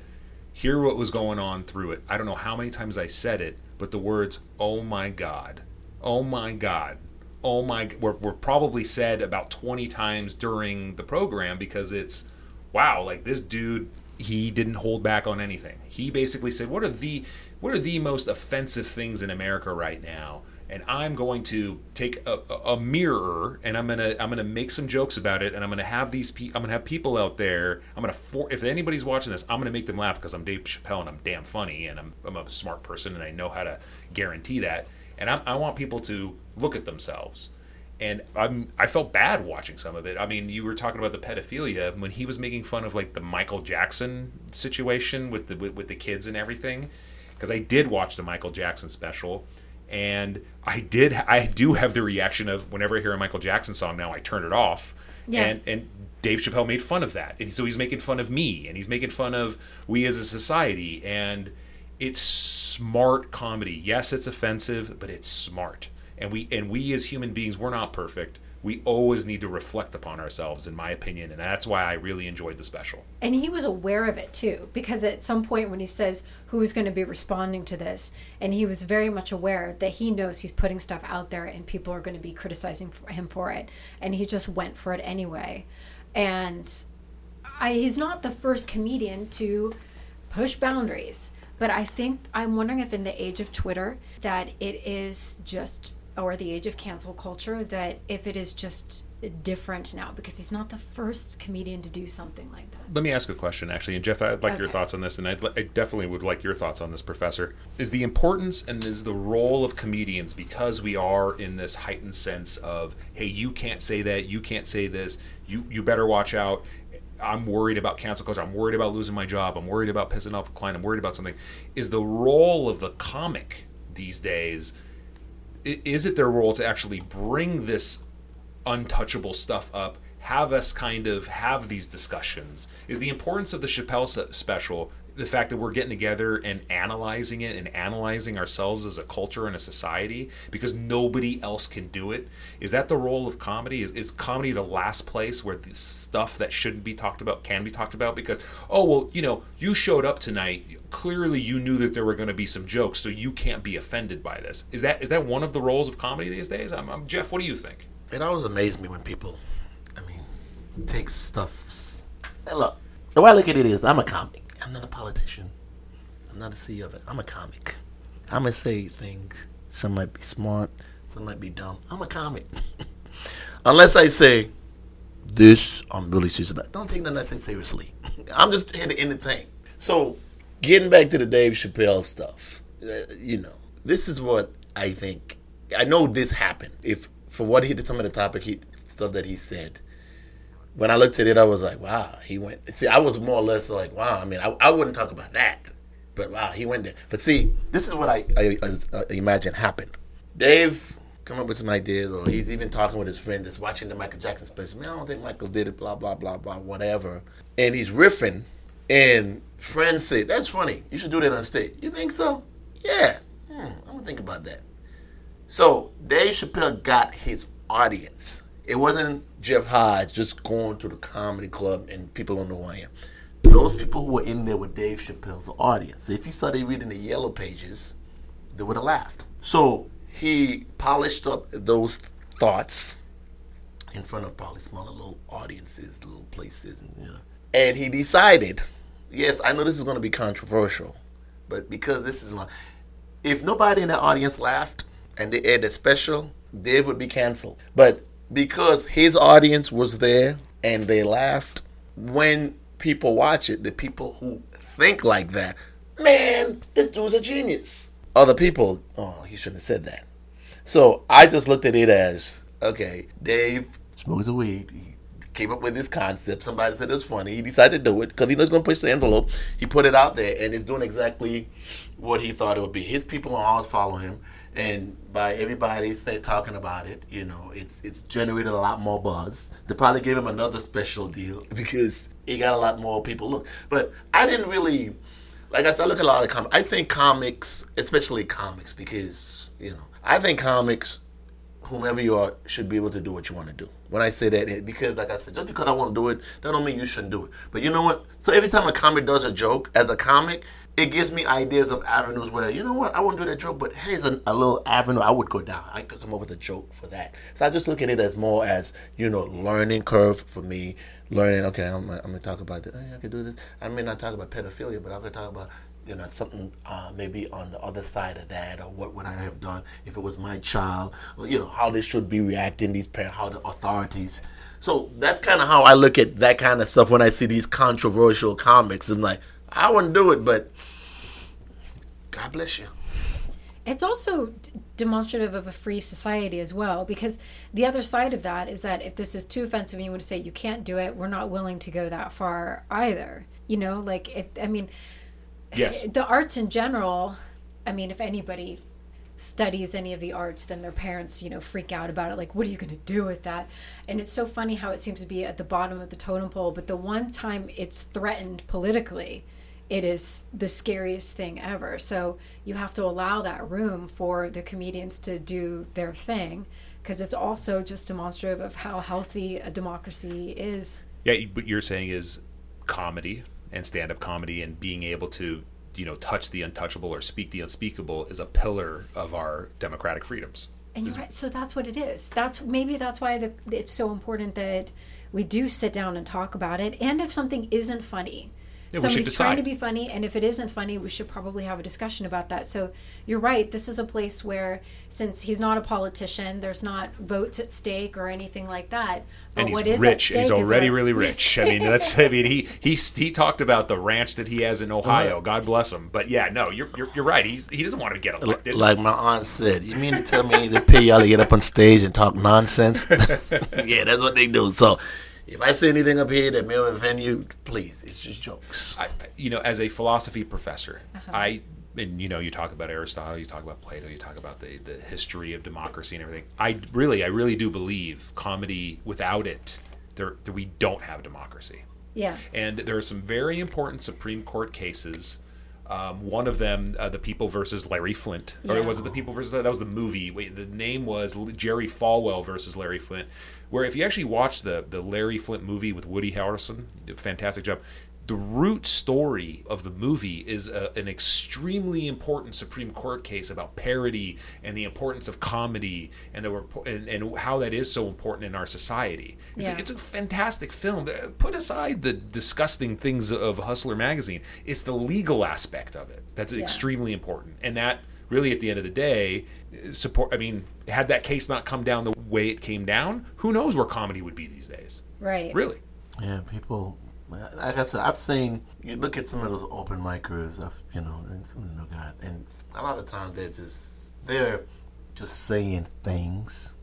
B: Hear what was going on through it. I don't know how many times I said it, but the words "Oh my God," "Oh my God," "Oh my," g-" were, were probably said about twenty times during the program because it's wow, like this dude, he didn't hold back on anything. He basically said, "What are the what are the most offensive things in America right now?" And I'm going to take a, a a mirror and I'm gonna I'm gonna make some jokes about it and I'm gonna have these pe- I'm gonna have people out there I'm gonna for- if anybody's watching this I'm gonna make them laugh because I'm Dave Chappelle and I'm damn funny and I'm I'm a smart person and I know how to guarantee that and I, I want people to look at themselves and I'm I felt bad watching some of it. I mean, you were talking about the pedophilia when he was making fun of like the Michael Jackson situation with the with, with the kids and everything. Because I did watch the Michael Jackson special, and I did I do have the reaction of whenever I hear a Michael Jackson song now I turn it off.
C: Yeah.
B: And and Dave Chappelle made fun of that, and so he's making fun of me, and he's making fun of we as a society, and it's smart comedy. Yes, it's offensive, but it's smart. And we and we as human beings, we're not perfect. We always need to reflect upon ourselves, in my opinion, and that's why I really enjoyed the special.
C: And he was aware of it too, because at some point when he says who's going to be responding to this, and he was very much aware that he knows he's putting stuff out there and people are going to be criticizing him for it, and he just went for it anyway. And I, he's not the first comedian to push boundaries, but I think I'm wondering if in the age of Twitter that it is just, or the age of cancel culture, that if it is just different now because he's not the first comedian to do something like that.
B: Let me ask a question, actually, and Jeff, I'd like your thoughts on this, and I'd, I definitely would like your thoughts on this, Professor. Is the importance and is the role of comedians because we are in this heightened sense of, hey, you can't say that, you can't say this, you you better watch out. I'm worried about cancel culture. I'm worried about losing my job. I'm worried about pissing off a client. I'm worried about something. Is the role of the comic these days? Is it their role to actually bring this untouchable stuff up have us kind of have these discussions? Is the importance of the chappelle special the fact that we're getting together and analyzing it and analyzing ourselves as a culture and a society because nobody else can do it. Is that the role of comedy? Is, is comedy the last place where the stuff that shouldn't be talked about can be talked about? Because oh well you know you showed up tonight. Clearly you knew that there were going to be some jokes so you can't be offended by this. Is that is that one of the roles of comedy these days? I'm, I'm jeff what do you think?
A: It always amazed me when people, I mean, take stuff. Look, the way I look at it is, I'm a comic. I'm not a politician. I'm not a CEO of it. I'm a comic. I'm gonna say things. Some might be smart. Some might be dumb. I'm a comic. Unless I say this, I'm really serious about. Don't take nothing I say seriously. I'm just here to entertain. So, getting back to the Dave Chappelle stuff, uh, you know, this is what I think. I know this happened. If for what he did, some of the topic he stuff that he said. When I looked at it, I was like, wow, he went. See, I was more or less like, wow. I mean, I, I wouldn't talk about that, but wow, he went there. But see, this is what I, I, I, imagine happened. Dave come up with some ideas, or he's even talking with his friend that's watching the Michael Jackson special. Man, I don't think Michael did it. Blah blah blah blah, whatever. And he's riffing, and friends say, "That's funny. You should do that on stage." You think so? Yeah. Hmm, I'm gonna think about that. So Dave Chappelle got his audience. It wasn't Jeff Hodge just going to the comedy club and people don't know who I am. Those people who were in there were Dave Chappelle's audience. So if he started reading the yellow pages, they would have laughed. So he polished up those thoughts in front of probably smaller little audiences, little places, and, you know. and he decided, yes, I know this is going to be controversial, but because this is my, if nobody in the audience laughed and they aired the special, Dave would be canceled. But because his audience was there and they laughed, when people watch it, the people who think like that, man, this dude's a genius. Other people, oh, he shouldn't have said that. So I just looked at it as, okay, Dave smokes a weed. He came up with this concept. Somebody said it was funny. He decided to do it because he knows going to push the envelope. He put it out there and it's doing exactly what he thought it would be. His people are always following him and by everybody say talking about it, you know, it's it's generated a lot more buzz. They probably gave him another special deal because he got a lot more people look. But I didn't really, like I said, I look at a lot of comics. I think comics, especially comics, because you know, I think comics, whomever you are, should be able to do what you want to do. When I say that, because like I said, just because I want to do it, that don't mean you shouldn't do it. But you know what? So every time a comic does a joke, as a comic, it gives me ideas of avenues where you know what I won't do that joke, but here's a, a, little avenue I would go down. I could come up with a joke for that. So I just look at it as more as you know learning curve for me. Learning, okay, I'm, I'm gonna talk about this. I could do this. I may not talk about pedophilia, but I could talk about you know something uh, maybe on the other side of that, or what would I have done if it was my child, or, you know how they should be reacting. These parents, how the authorities. So that's kind of how I look at that kind of stuff when I see these controversial comics. I'm like, I wouldn't do it, but God bless you.
C: It's also d- demonstrative of a free society as well, because the other side of that is that if this is too offensive and you want to say you can't do it, we're not willing to go that far either. You know, like if I mean,
B: Yes.
C: the arts in general. I mean, if anybody studies any of the arts, then their parents, you know, freak out about it. Like, what are you going to do with that? And it's so funny how it seems to be at the bottom of the totem pole, but the one time it's threatened politically, it is the scariest thing ever. So you have to allow that room for the comedians to do their thing because it's also just demonstrative of how healthy a democracy is.
B: Yeah, what you're saying is comedy and stand-up comedy and being able to, you know, touch the untouchable or speak the unspeakable is a pillar of our democratic freedoms.
C: And you're right. So that's what it is. That's maybe that's why the, it's so important that we do sit down and talk about it. And if something isn't funny,
B: Yeah, we
C: somebody's trying to be funny, and if it isn't funny, we should probably have a discussion about that. So you're right. This is a place where, since he's not a politician, there's not votes at stake or anything like that. But
B: and he's
C: what is
B: rich.
C: At
B: and he's
C: stake is
B: already really rich. I mean, that's. I mean, he he he talked about the ranch that he has in uh-huh. Ohio. God bless him. But yeah, no, you're you're, you're right. He's he doesn't want to get elected.
A: Like my aunt said, you mean to tell me they pay y'all to get up on stage and talk nonsense? yeah, that's what they do. So if I say anything up here that may offend you, please, it's just jokes.
B: I, you know, as a philosophy professor,
C: Uh-huh.
B: I and you know, you talk about Aristotle, you talk about Plato, you talk about the the history of democracy and everything. I really, I really do believe comedy without it, there, there we don't have democracy.
C: Yeah.
B: And there are some very important Supreme Court cases. Um, one of them, uh, the People versus Larry Flynt, or
C: Yeah.
B: was it the People versus that was the movie? Wait, the name was Jerry Falwell versus Larry Flynt. Where if you actually watch the the Larry Flynt movie with Woody Harrelson, fantastic job. The root story of the movie is a, an extremely important Supreme Court case about parody and the importance of comedy and the and, and how that is so important in our society. It's,
C: Yeah.
B: a, it's a fantastic film. Uh, Put aside the disgusting things of Hustler magazine. It's the legal aspect of it that's
C: Yeah.
B: extremely important, and that really, at the end of the day, support. I mean, had that case not come down the way it came down, who knows where comedy would be these days?
C: Right.
B: Really?
A: Yeah, people. Like I said, I've seen. You look at some of those open micers, I've, you know, and some of the new guys, and a lot of times they're just they're just saying things.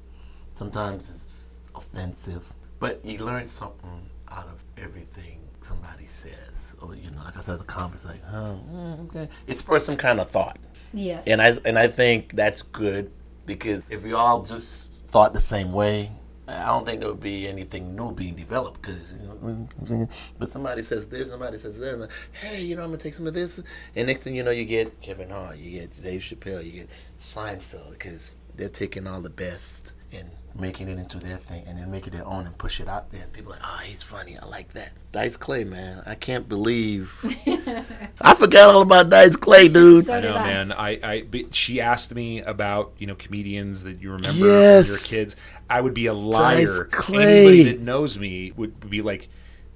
A: Sometimes it's offensive, but you learn something out of everything somebody says, or you know, like I said, the comments like, oh, okay, it spurs some kind of thought.
C: Yes.
A: And I and I think that's good because if we all just thought the same way, I don't think there would be anything new being developed because, you know, mm, mm, but somebody says this, somebody says that, like, hey, you know, I'm gonna take some of this, and next thing you know, you get Kevin Hart, you get Dave Chappelle, you get Seinfeld because they're taking all the best and making it into their thing and then make it their own and push it out there. And people are like, oh, he's funny. I like that. Dice Clay, man. I can't believe. I forgot all about Dice Clay, dude.
C: So
B: I know,
C: I.
B: man. I, I, she asked me about you know comedians that you remember
A: Yes.
B: when you were kids. I would be a liar.
A: Dice Clay.
B: Anybody that knows me would be like,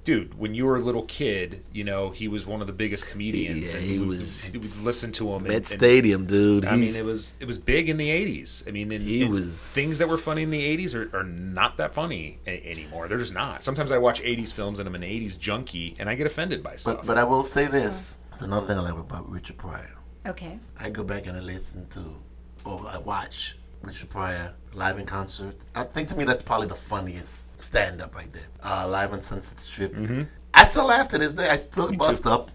B: dude, when you were a little kid, you know he was one of the biggest comedians.
A: Yeah,
B: and
A: he
B: we would-
A: was-
B: we would listen to him.
A: Met
B: and- and-
A: Stadium, dude.
B: I mean, it was it was big in the '80s. I mean, and,
A: He
B: and
A: was-
B: things that were funny in the '80s are, are not that funny a- anymore. They're just not. Sometimes I watch '80s films and I'm an '80s junkie, and I get offended by stuff.
A: but but I will say this. It's another thing I like about Richard Pryor.
C: Okay.
A: I go back and I listen to, or I watch Richard Pryor live in concert. I think to me that's probably the funniest stand up right there. Uh, live on Sunset Strip. I still laugh to this day. I still bust up.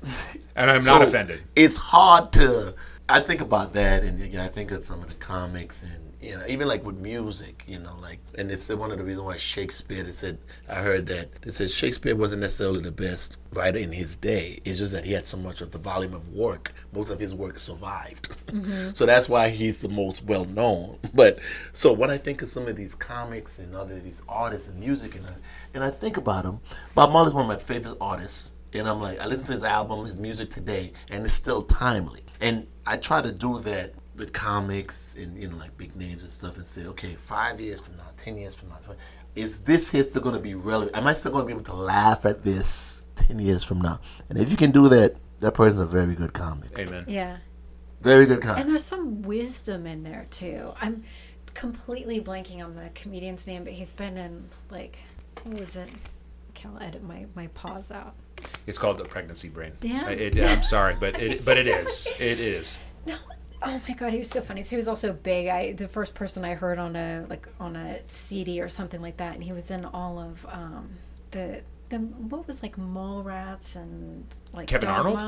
B: And I'm not offended.
A: It's hard to. I think about that, and again, I think of some of the comics, and you know, even like with music, you know, like, and it's one of the reasons why Shakespeare. They said I heard that they said Shakespeare wasn't necessarily the best writer in his day. It's just that he had so much of the volume of work. Most of his work survived, mm-hmm. so that's why he's the most well known. But so when I think of some of these comics and other these artists and music, and I, and I think about them, Bob Marley's one of my favorite artists. And I'm like, I listen to his album, his music today, and it's still timely. And I try to do that with comics and you know like big names and stuff, and say, okay, five years from now, ten years from now, is this here still going to be relevant? Am I still going to be able to laugh at this ten years from now? And if you can do that, that person's a very good comic,
B: Amen.
C: Yeah.
A: very good comic.
C: And there's some wisdom in there too. I'm completely blanking on the comedian's name, but he's been in like what was it? Okay, I'll edit my, my pause out.
B: It's called the pregnancy brain.
C: Yeah.
B: I- it- I'm sorry, but it but it is. It is.
C: No. Oh my god, he was so funny. So he was also big. I the first person I heard on a like on a CD or something like that, and he was in all of um, the the what was like Mallrats and like
B: Kevin Arnold?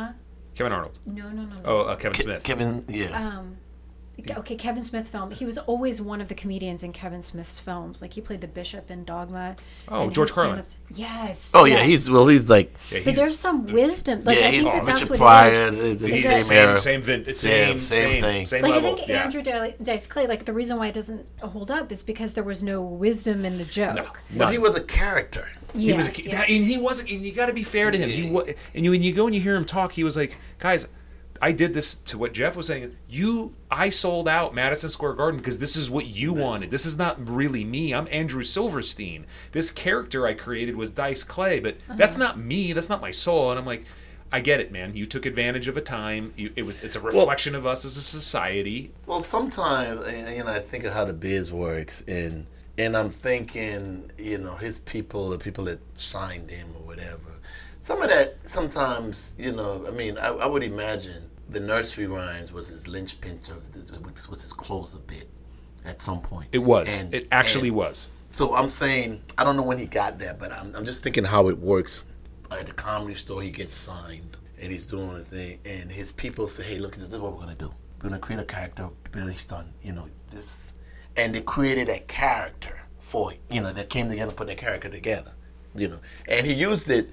B: Kevin Arnold.
C: No, no, no, no.
B: Oh, uh, Kevin Smith.
A: Kevin, yeah,
C: Um, okay, Kevin Smith film. He was always one of the comedians in Kevin Smith's films. Like he played the bishop in Dogma.
B: Oh, George
C: his
B: Carlin.
C: stand-ups- Yes.
A: oh yeah, he's well, he's like,
B: Yeah,
C: But there's some wisdom. Like
A: yeah,
C: I
A: he's
C: think that that's
A: Richard
C: what
A: Pryor,
C: it is.
A: the, the
B: he's
A: same
B: the same,
A: era.
B: same, vin- same,
A: same
B: same,
A: thing.
B: same
C: Like I think
B: yeah.
C: Andrew Dice Clay. Like the reason why it doesn't hold up is because there was no wisdom in the joke. no.
A: But he was a character.
B: He was a
C: Yes,
B: kid,
C: yes.
B: and he wasn't. And you got to be fair to him. He and you when you go and you hear him talk, he was like, guys. I did this to what Jeff was saying. You, I sold out Madison Square Garden because this is what you wanted. This is not really me. I'm Andrew Silverstein. This character I created was Dice Clay, but uh-huh. that's not me. That's not my soul. And I'm like, I get it, man. You took advantage of a time. You, it was, it's a reflection of us as a society.
A: Well, sometimes you know I think of how the biz works, and and I'm thinking, you know, his people, the people that signed him or whatever. Some of that, sometimes, you know, I mean, I, I would imagine the nursery rhymes was his linchpin to this was his closer bit at some point.
B: It was.
A: And-
B: it actually was.
A: So I'm saying I don't know when he got that, but I'm, I'm just thinking how it works. At the comedy store, he gets signed and he's doing the thing, and his people say, "Hey, look, this is what we're gonna do. We're gonna create a character based on you know this," and they created a character for it. You know, that came together, put that character together. You know, and he used it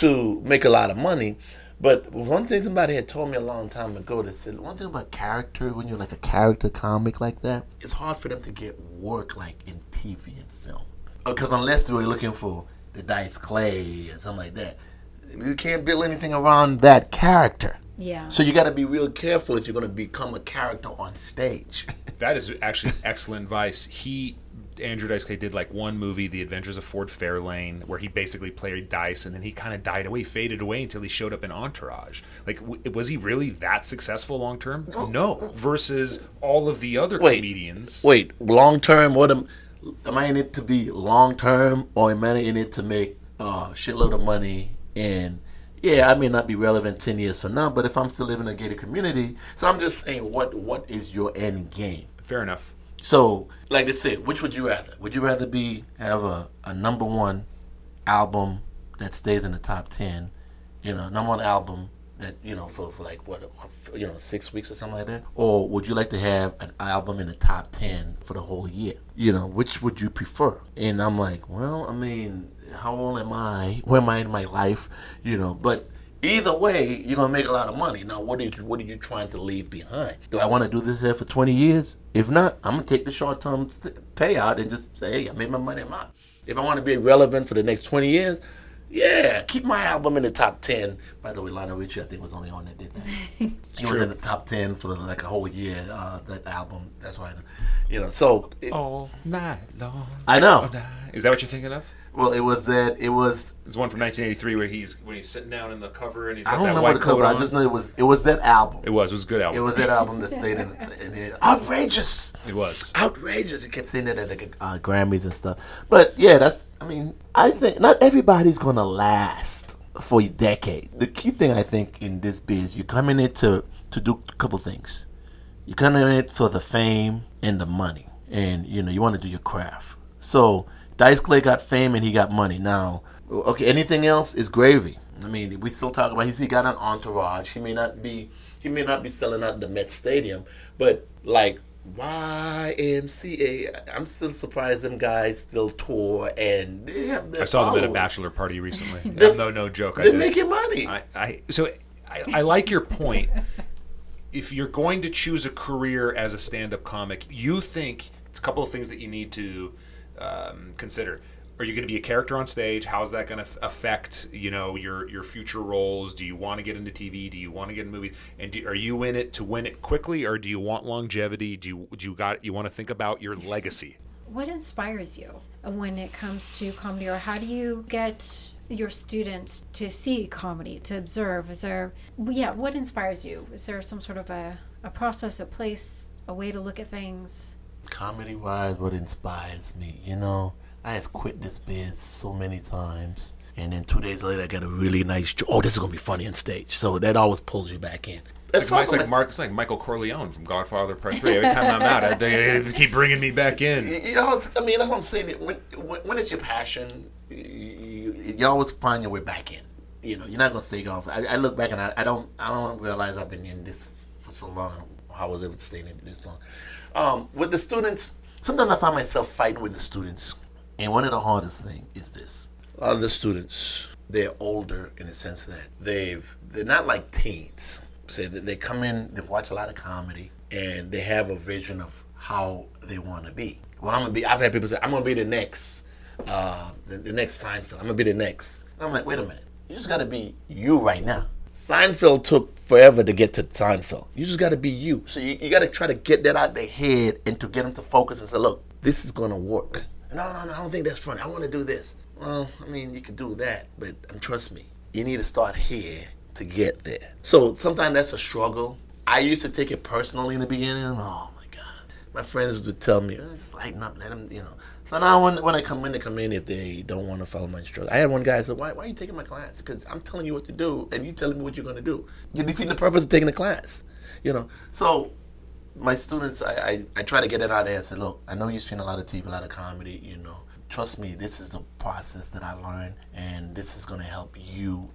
A: to make a lot of money. But one thing somebody had told me a long time ago, they said one thing about character when you're like a character comic like that, it's hard for them to get work like in TV and film. Uh, because unless we're looking for the Dice Clay or something like that, you can't build anything around that character.
C: Yeah.
A: So you got to be real careful if you're going to become a character on stage.
B: That is actually excellent advice. He Andrew Dice Clay did like one movie, The Adventures of Ford Fairlane, where he basically played Dice, and then he kind of died away, faded away until he showed up in Entourage. Like, w- was he really that successful long term? Oh. No. Versus all of the other
A: Wait.
B: comedians.
A: Wait, long term? What am am I in it to be long term, or am I in it to make a shitload of money? And yeah, I may not be relevant ten years from now, but if I'm still living in a gated community, so I'm just saying, what what is your end game?
B: Fair enough.
A: So, like they said, which would you rather? Would you rather be have a, a number one album that stays in the top ten, you know, number one album that you know for, for like what you know six weeks or something like that, or would you like to have an album in the top ten for the whole year? You know, which would you prefer? And I'm like, well, I mean, how old am I? Where am I in my life? You know, but either way, you're gonna make a lot of money. Now, what are you what are you trying to leave behind? Do I want to do this here for 20 years? If not, I'm gonna take the short term payout and just say, hey, I made my money. I'm out. If I want to be relevant for the next 20 years, yeah, keep my album in the top 10. By the way, Lionel Richie, I think, was the only one that did that. he was in the top 10 for like a whole year, uh, that album. That's why, you know, so.
B: It, All night long.
A: I know.
B: Is that what you're thinking of?
A: Well, it was that it was.
B: There's one from 1983 where he's when he's sitting down in the cover and he's got
A: I don't
B: that
A: remember
B: white
A: the cover. I just know it was it was that album.
B: It was. It was a good album.
A: It was that album that stayed in, in it. Outrageous.
B: It was
A: outrageous. He kept saying that at the uh, Grammys and stuff. But yeah, that's. I mean, I think not everybody's gonna last for a decade. The key thing I think in this biz, you come in it to to do a couple things. You come in it for the fame and the money, and you know you want to do your craft. So Dice Clay got fame and he got money. Now, okay, anything else is gravy. I mean, we still talk about he's he got an entourage. He may not be he may not be selling out the Met Stadium, but like YMCA, I'm still surprised them guys still tour and they have their
B: I saw
A: followers.
B: them at a bachelor party recently. no, no joke.
A: They're making money.
B: I, I so I, I like your point. If you're going to choose a career as a stand-up comic, you think it's a couple of things that you need to um, consider. Are you going to be a character on stage? How's that going to affect you know your your future roles? Do you want to get into TV? Do you want to get in movies? And do, are you in it to win it quickly, or do you want longevity? Do you do you got you want to think about your legacy?
C: What inspires you when it comes to comedy, or how do you get your students to see comedy, to observe? Is there, yeah, what inspires you? Is there some sort of a, a process, a place, a way to look at things?
A: Comedy wise, what inspires me, you know, I have quit this biz so many times. And then two days later, I got a really nice joke. Oh, this is gonna be funny on stage. So that always pulls you back in.
B: It's like, like, Mark, it's like Michael Corleone from Godfather Part Three. Every time I'm out, they, they keep bringing me back in.
A: You know, I mean, that's what I'm saying. When, when, when it's your passion, you, you, you, always find your way back in. You know, you're not gonna stay gone. I, I look back and I, I, don't, I don't realize I've been in this for so long. How I was able to stay in it this long. Um, with the students, sometimes I find myself fighting with the students. And one of the hardest things is this. A lot of the students, they're older in the sense that they've they're not like teens. Say so that they come in, they've watched a lot of comedy, and they have a vision of how they want to be. Well, I'm gonna be. I've had people say, "I'm gonna be the next, uh, the, the next Seinfeld. I'm gonna be the next." And I'm like, wait a minute. You just gotta be you right now. Seinfeld took forever to get to Seinfeld. You just got to be you. So you, you got to try to get that out of their head and to get them to focus and say, look, this is going to work. No, no, no, I don't think that's funny. I want to do this. Well, I mean, you can do that, but um, trust me, you need to start here to get there. So sometimes that's a struggle. I used to take it personally in the beginning. Oh my God. My friends would tell me, oh, just lighten up, let them, you know. So now when, when I come in, they come in if they don't want to follow my instructions. I had one guy said, why, why are you taking my class? Because I'm telling you what to do, and you telling me what you're going to do. You're defeating the purpose of taking the class. You know, so my students, I, I, I try to get it out there and say, look, I know you've seen a lot of TV, a lot of comedy, you know. Trust me, this is the process that I learned, and this is going to help you,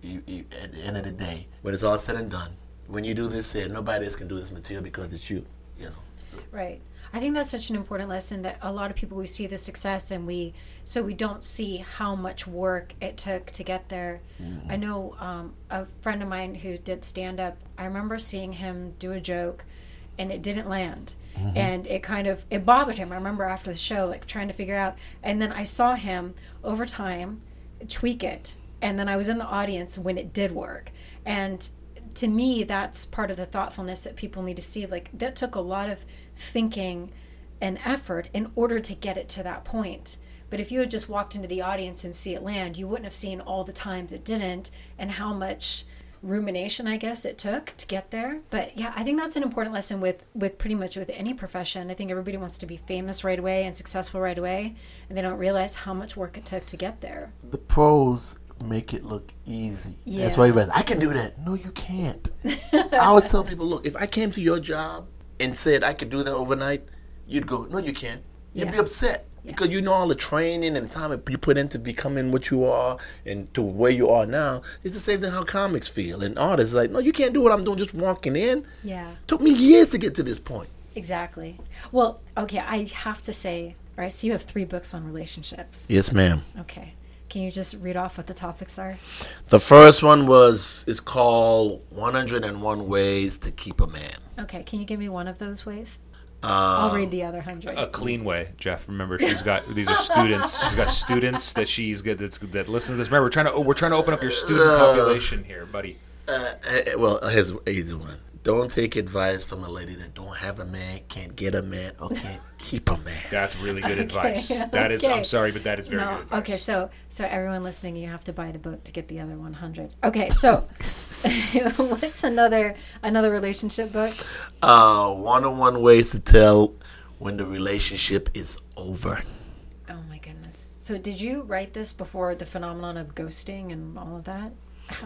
A: at the end of the day. When it's all said and done, when you do this here, nobody else can do this material because it's you, you know. So.
C: Right. I think that's such an important lesson that a lot of people we see the success and we so we don't see how much work it took to get there. Mm-hmm. I know um, a friend of mine who did stand up. I remember seeing him do a joke, and it didn't land, mm-hmm. and it kind of it bothered him. I remember after the show, like trying to figure out, and then I saw him over time tweak it, and then I was in the audience when it did work, and to me, that's part of the thoughtfulness that people need to see. Like that took a lot of thinking and effort in order to get it to that point. But if you had just walked into the audience and see it land, you wouldn't have seen all the times it didn't and how much rumination I guess it took to get there. But yeah, I think that's an important lesson with with pretty much with any profession. I think everybody wants to be famous right away and successful right away, and they don't realize how much work it took to get there.
A: The pros make it look easy. Yeah. That's why everybody's I can do that. No, you can't. I always tell people, look, if I came to your job and said I could do that overnight, you'd go, no, you can't. You'd yeah. be upset. because you know all the training and the time you put into becoming what you are and to where you are now. It's the same thing how comics feel and artists like, no, you can't do what I'm doing just walking in.
C: Yeah.
A: Took me years to get to this point.
C: Exactly. Well, okay, I have to say, right, so you have three books on relationships.
A: Yes, ma'am.
C: Okay. Can you just read off what the topics are?
A: The first one was is called 101 Ways to Keep a Man.
C: Okay, can you give me one of those ways?
A: Uh,
C: I'll read the other hundred.
B: A clean way, Jeff. Remember, she's got these are students. She's got students that she's got that's, that listen to this. Remember, we're trying to oh, we're trying to open up your student population here, buddy.
A: Uh, uh, well, here's easy one. Don't take advice from a lady that don't have a man, can't get a man, or can't keep a man.
B: That's really good advice. That is. I'm sorry, but that is very
C: no,
B: good advice.
C: okay, so so everyone listening, you have to buy the book to get the other one hundred. Okay, so what's another another relationship book?
A: Uh, 101 Ways to Tell when the relationship is over.
C: Oh my goodness! So did you write this before the phenomenon of ghosting and all of that?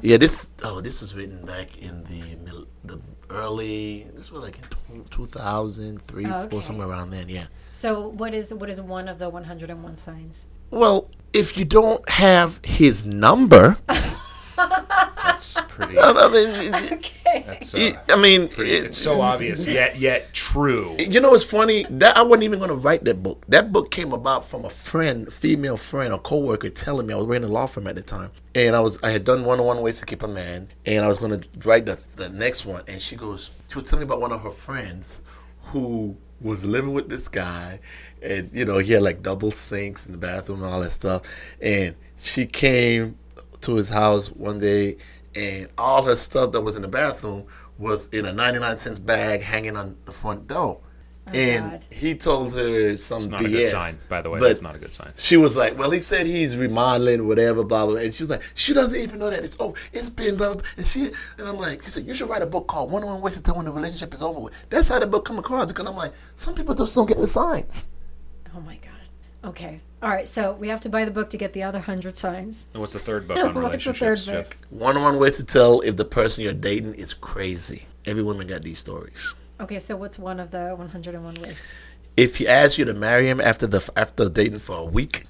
A: Yeah, this oh, this was written back in the the early. This was like in tw 2003,
C: Oh,
A: four,
C: okay.
A: somewhere around then. Yeah.
C: So what is what is one of the one hundred and one signs?
A: Well, if you don't have his number,
B: That's pretty.
A: I mean,
C: Okay.
B: That's, uh,
A: I mean,
B: it's so obvious, yet yet true.
A: You know it's funny? That I wasn't even going to write that book. That book came about from a friend, female friend, a coworker, telling me I was working in a law firm at the time, and I was I had done one on one ways to keep a man, and I was going to write the the next one, and she goes, she was telling me about one of her friends who was living with this guy, and you know he had like double sinks in the bathroom and all that stuff, and she came to his house one day, and all her stuff that was in the bathroom was in a 99 cents bag hanging on the front door. Oh, and
C: Oh, God.
A: he told her some
B: It's not
A: BS.
B: a good sign, by the way.
A: But
B: That's not a good sign.
A: she was like, "Well, he said he's remodeling, whatever, blah blah." And she's like, "She doesn't even know that it's over. It's been blah." blah. And she and I'm like, she said, "You should write a book called 101 Ways to Tell When the Relationship Is Over With." That's how the book come across because I'm like, some people just don't get the signs.
C: Oh my god. Okay. All right. So we have to buy the book to get the other hundred signs.
B: And what's the third book on
C: What's the
B: relationships,
C: third
B: Jeff?
C: book?
A: 101 Ways to Tell if the person you're dating is crazy. Every woman got these stories.
C: Okay. So what's one of the one hundred and one ways?
A: If he asks you to marry him after the after dating for a week,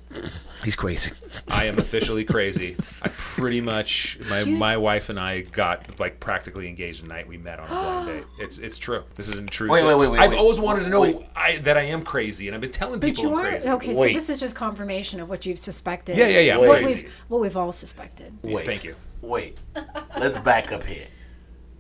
A: he's crazy.
B: I am officially crazy. I pretty much my my wife and I got like practically engaged the night we met on a blind date. It's it's true. This isn't true.
A: Wait, wait, wait, wait,
B: I've
A: wait.
B: always wanted to know I, that I am crazy, and I've been telling people
C: But
B: people
C: you
B: I'm
C: are
B: crazy.
C: okay.
A: Wait.
C: So this is just confirmation of what you've suspected.
B: Yeah, yeah, yeah. I'm
C: What
B: crazy.
C: we've what we've all suspected.
A: Wait,
B: Thank you.
A: Wait, let's back up here.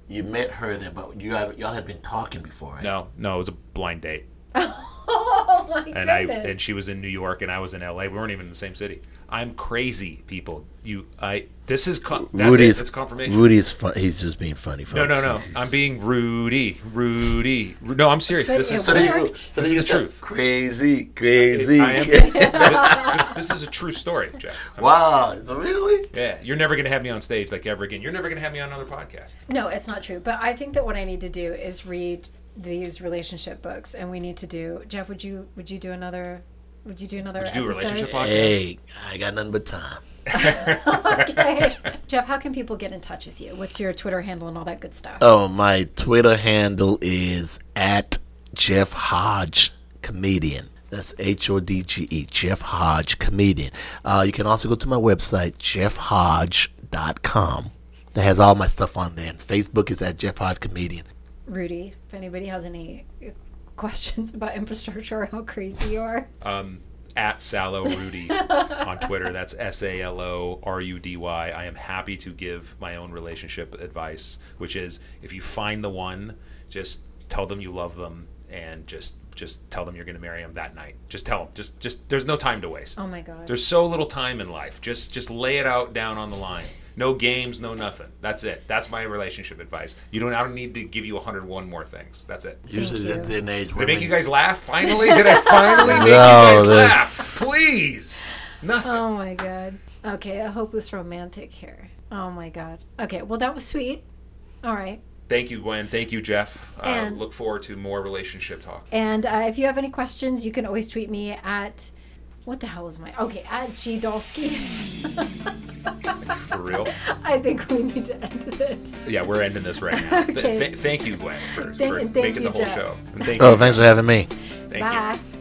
A: You met her then, but you have, y'all had been talking before, right?
B: No, no, it was a blind date,
C: Oh my
B: and I
C: goodness.
B: and she was in New York, and I was in L.A. We weren't even in the same city. I'm crazy, people. You, I. This is con- that's
A: Rudy
B: it.
A: is
B: That's confirmation.
A: Rudy is fun. He's just being funny.
B: Folks. No,
A: no,
B: no.
A: He's-
B: I'm being Rudy. Rudy. No, I'm serious. This
C: it
B: is
A: So this,
C: Worked.
A: is, so
B: is the truth.
A: Crazy, crazy.
B: I am. this is a true story, Jeff. I'm-
A: wow, it's really?
B: Yeah, you're never gonna have me on stage like ever again. You're never gonna have me on another podcast.
C: No, it's not true. But I think that what I need to do is read these relationship books, and we need to do. Jeff, would you would you do another? Would you do another
B: Would you do a
C: episode?
B: relationship podcast?
A: Hey, I got nothing but time.
C: okay. Jeff, how can people get in touch with you? What's your Twitter handle and all that good stuff?
A: Oh, my Twitter handle is at Jeff Hodge Comedian. That's H O D G E, Jeff Hodge Comedian. Uh, you can also go to my website, jeffhodge.com. That has all my stuff on there. And Facebook is at Jeff Hodge Comedian.
C: Rudy, if anybody has any questions about infrastructure or how crazy you are,
B: Um, at Salo Rudy on Twitter. That's S A L O R U D Y. I am happy to give my own relationship advice, which is if you find the one, just tell them you love them and just just tell them you're going to marry them that night. Just tell them. Just just there's no time to waste.
C: oh my god.
B: There's so little time in life. Just just lay it out down on the line. No games, no nothing. That's it. That's my relationship advice. You don't. I don't need to give you 101 more things. That's it.
A: Usually
C: you.
A: that's in age
B: Did I make you guys laugh? Finally, did I finally make you guys
A: that's-
B: laugh? Please, nothing.
C: Oh my god. Okay, a hopeless romantic here. Oh my god. Okay, well that was sweet. All right.
B: Thank you, Gwen. Thank you, Jeff. Uh, look forward to more relationship talk.
C: And uh, if you have any questions, you can always tweet me at what the hell is my okay at G Dolsky.
B: For real.
C: I think we need to end this.
B: Yeah, we're ending this right now.
C: Okay.
B: th- thank you, Gwen, for,
C: Thank-
B: for
C: thank
B: making
C: you,
B: the whole
C: Jeff.
B: show. Thank
A: Oh,
B: you.
A: thanks for having me.
B: Thank
C: Bye.
B: you.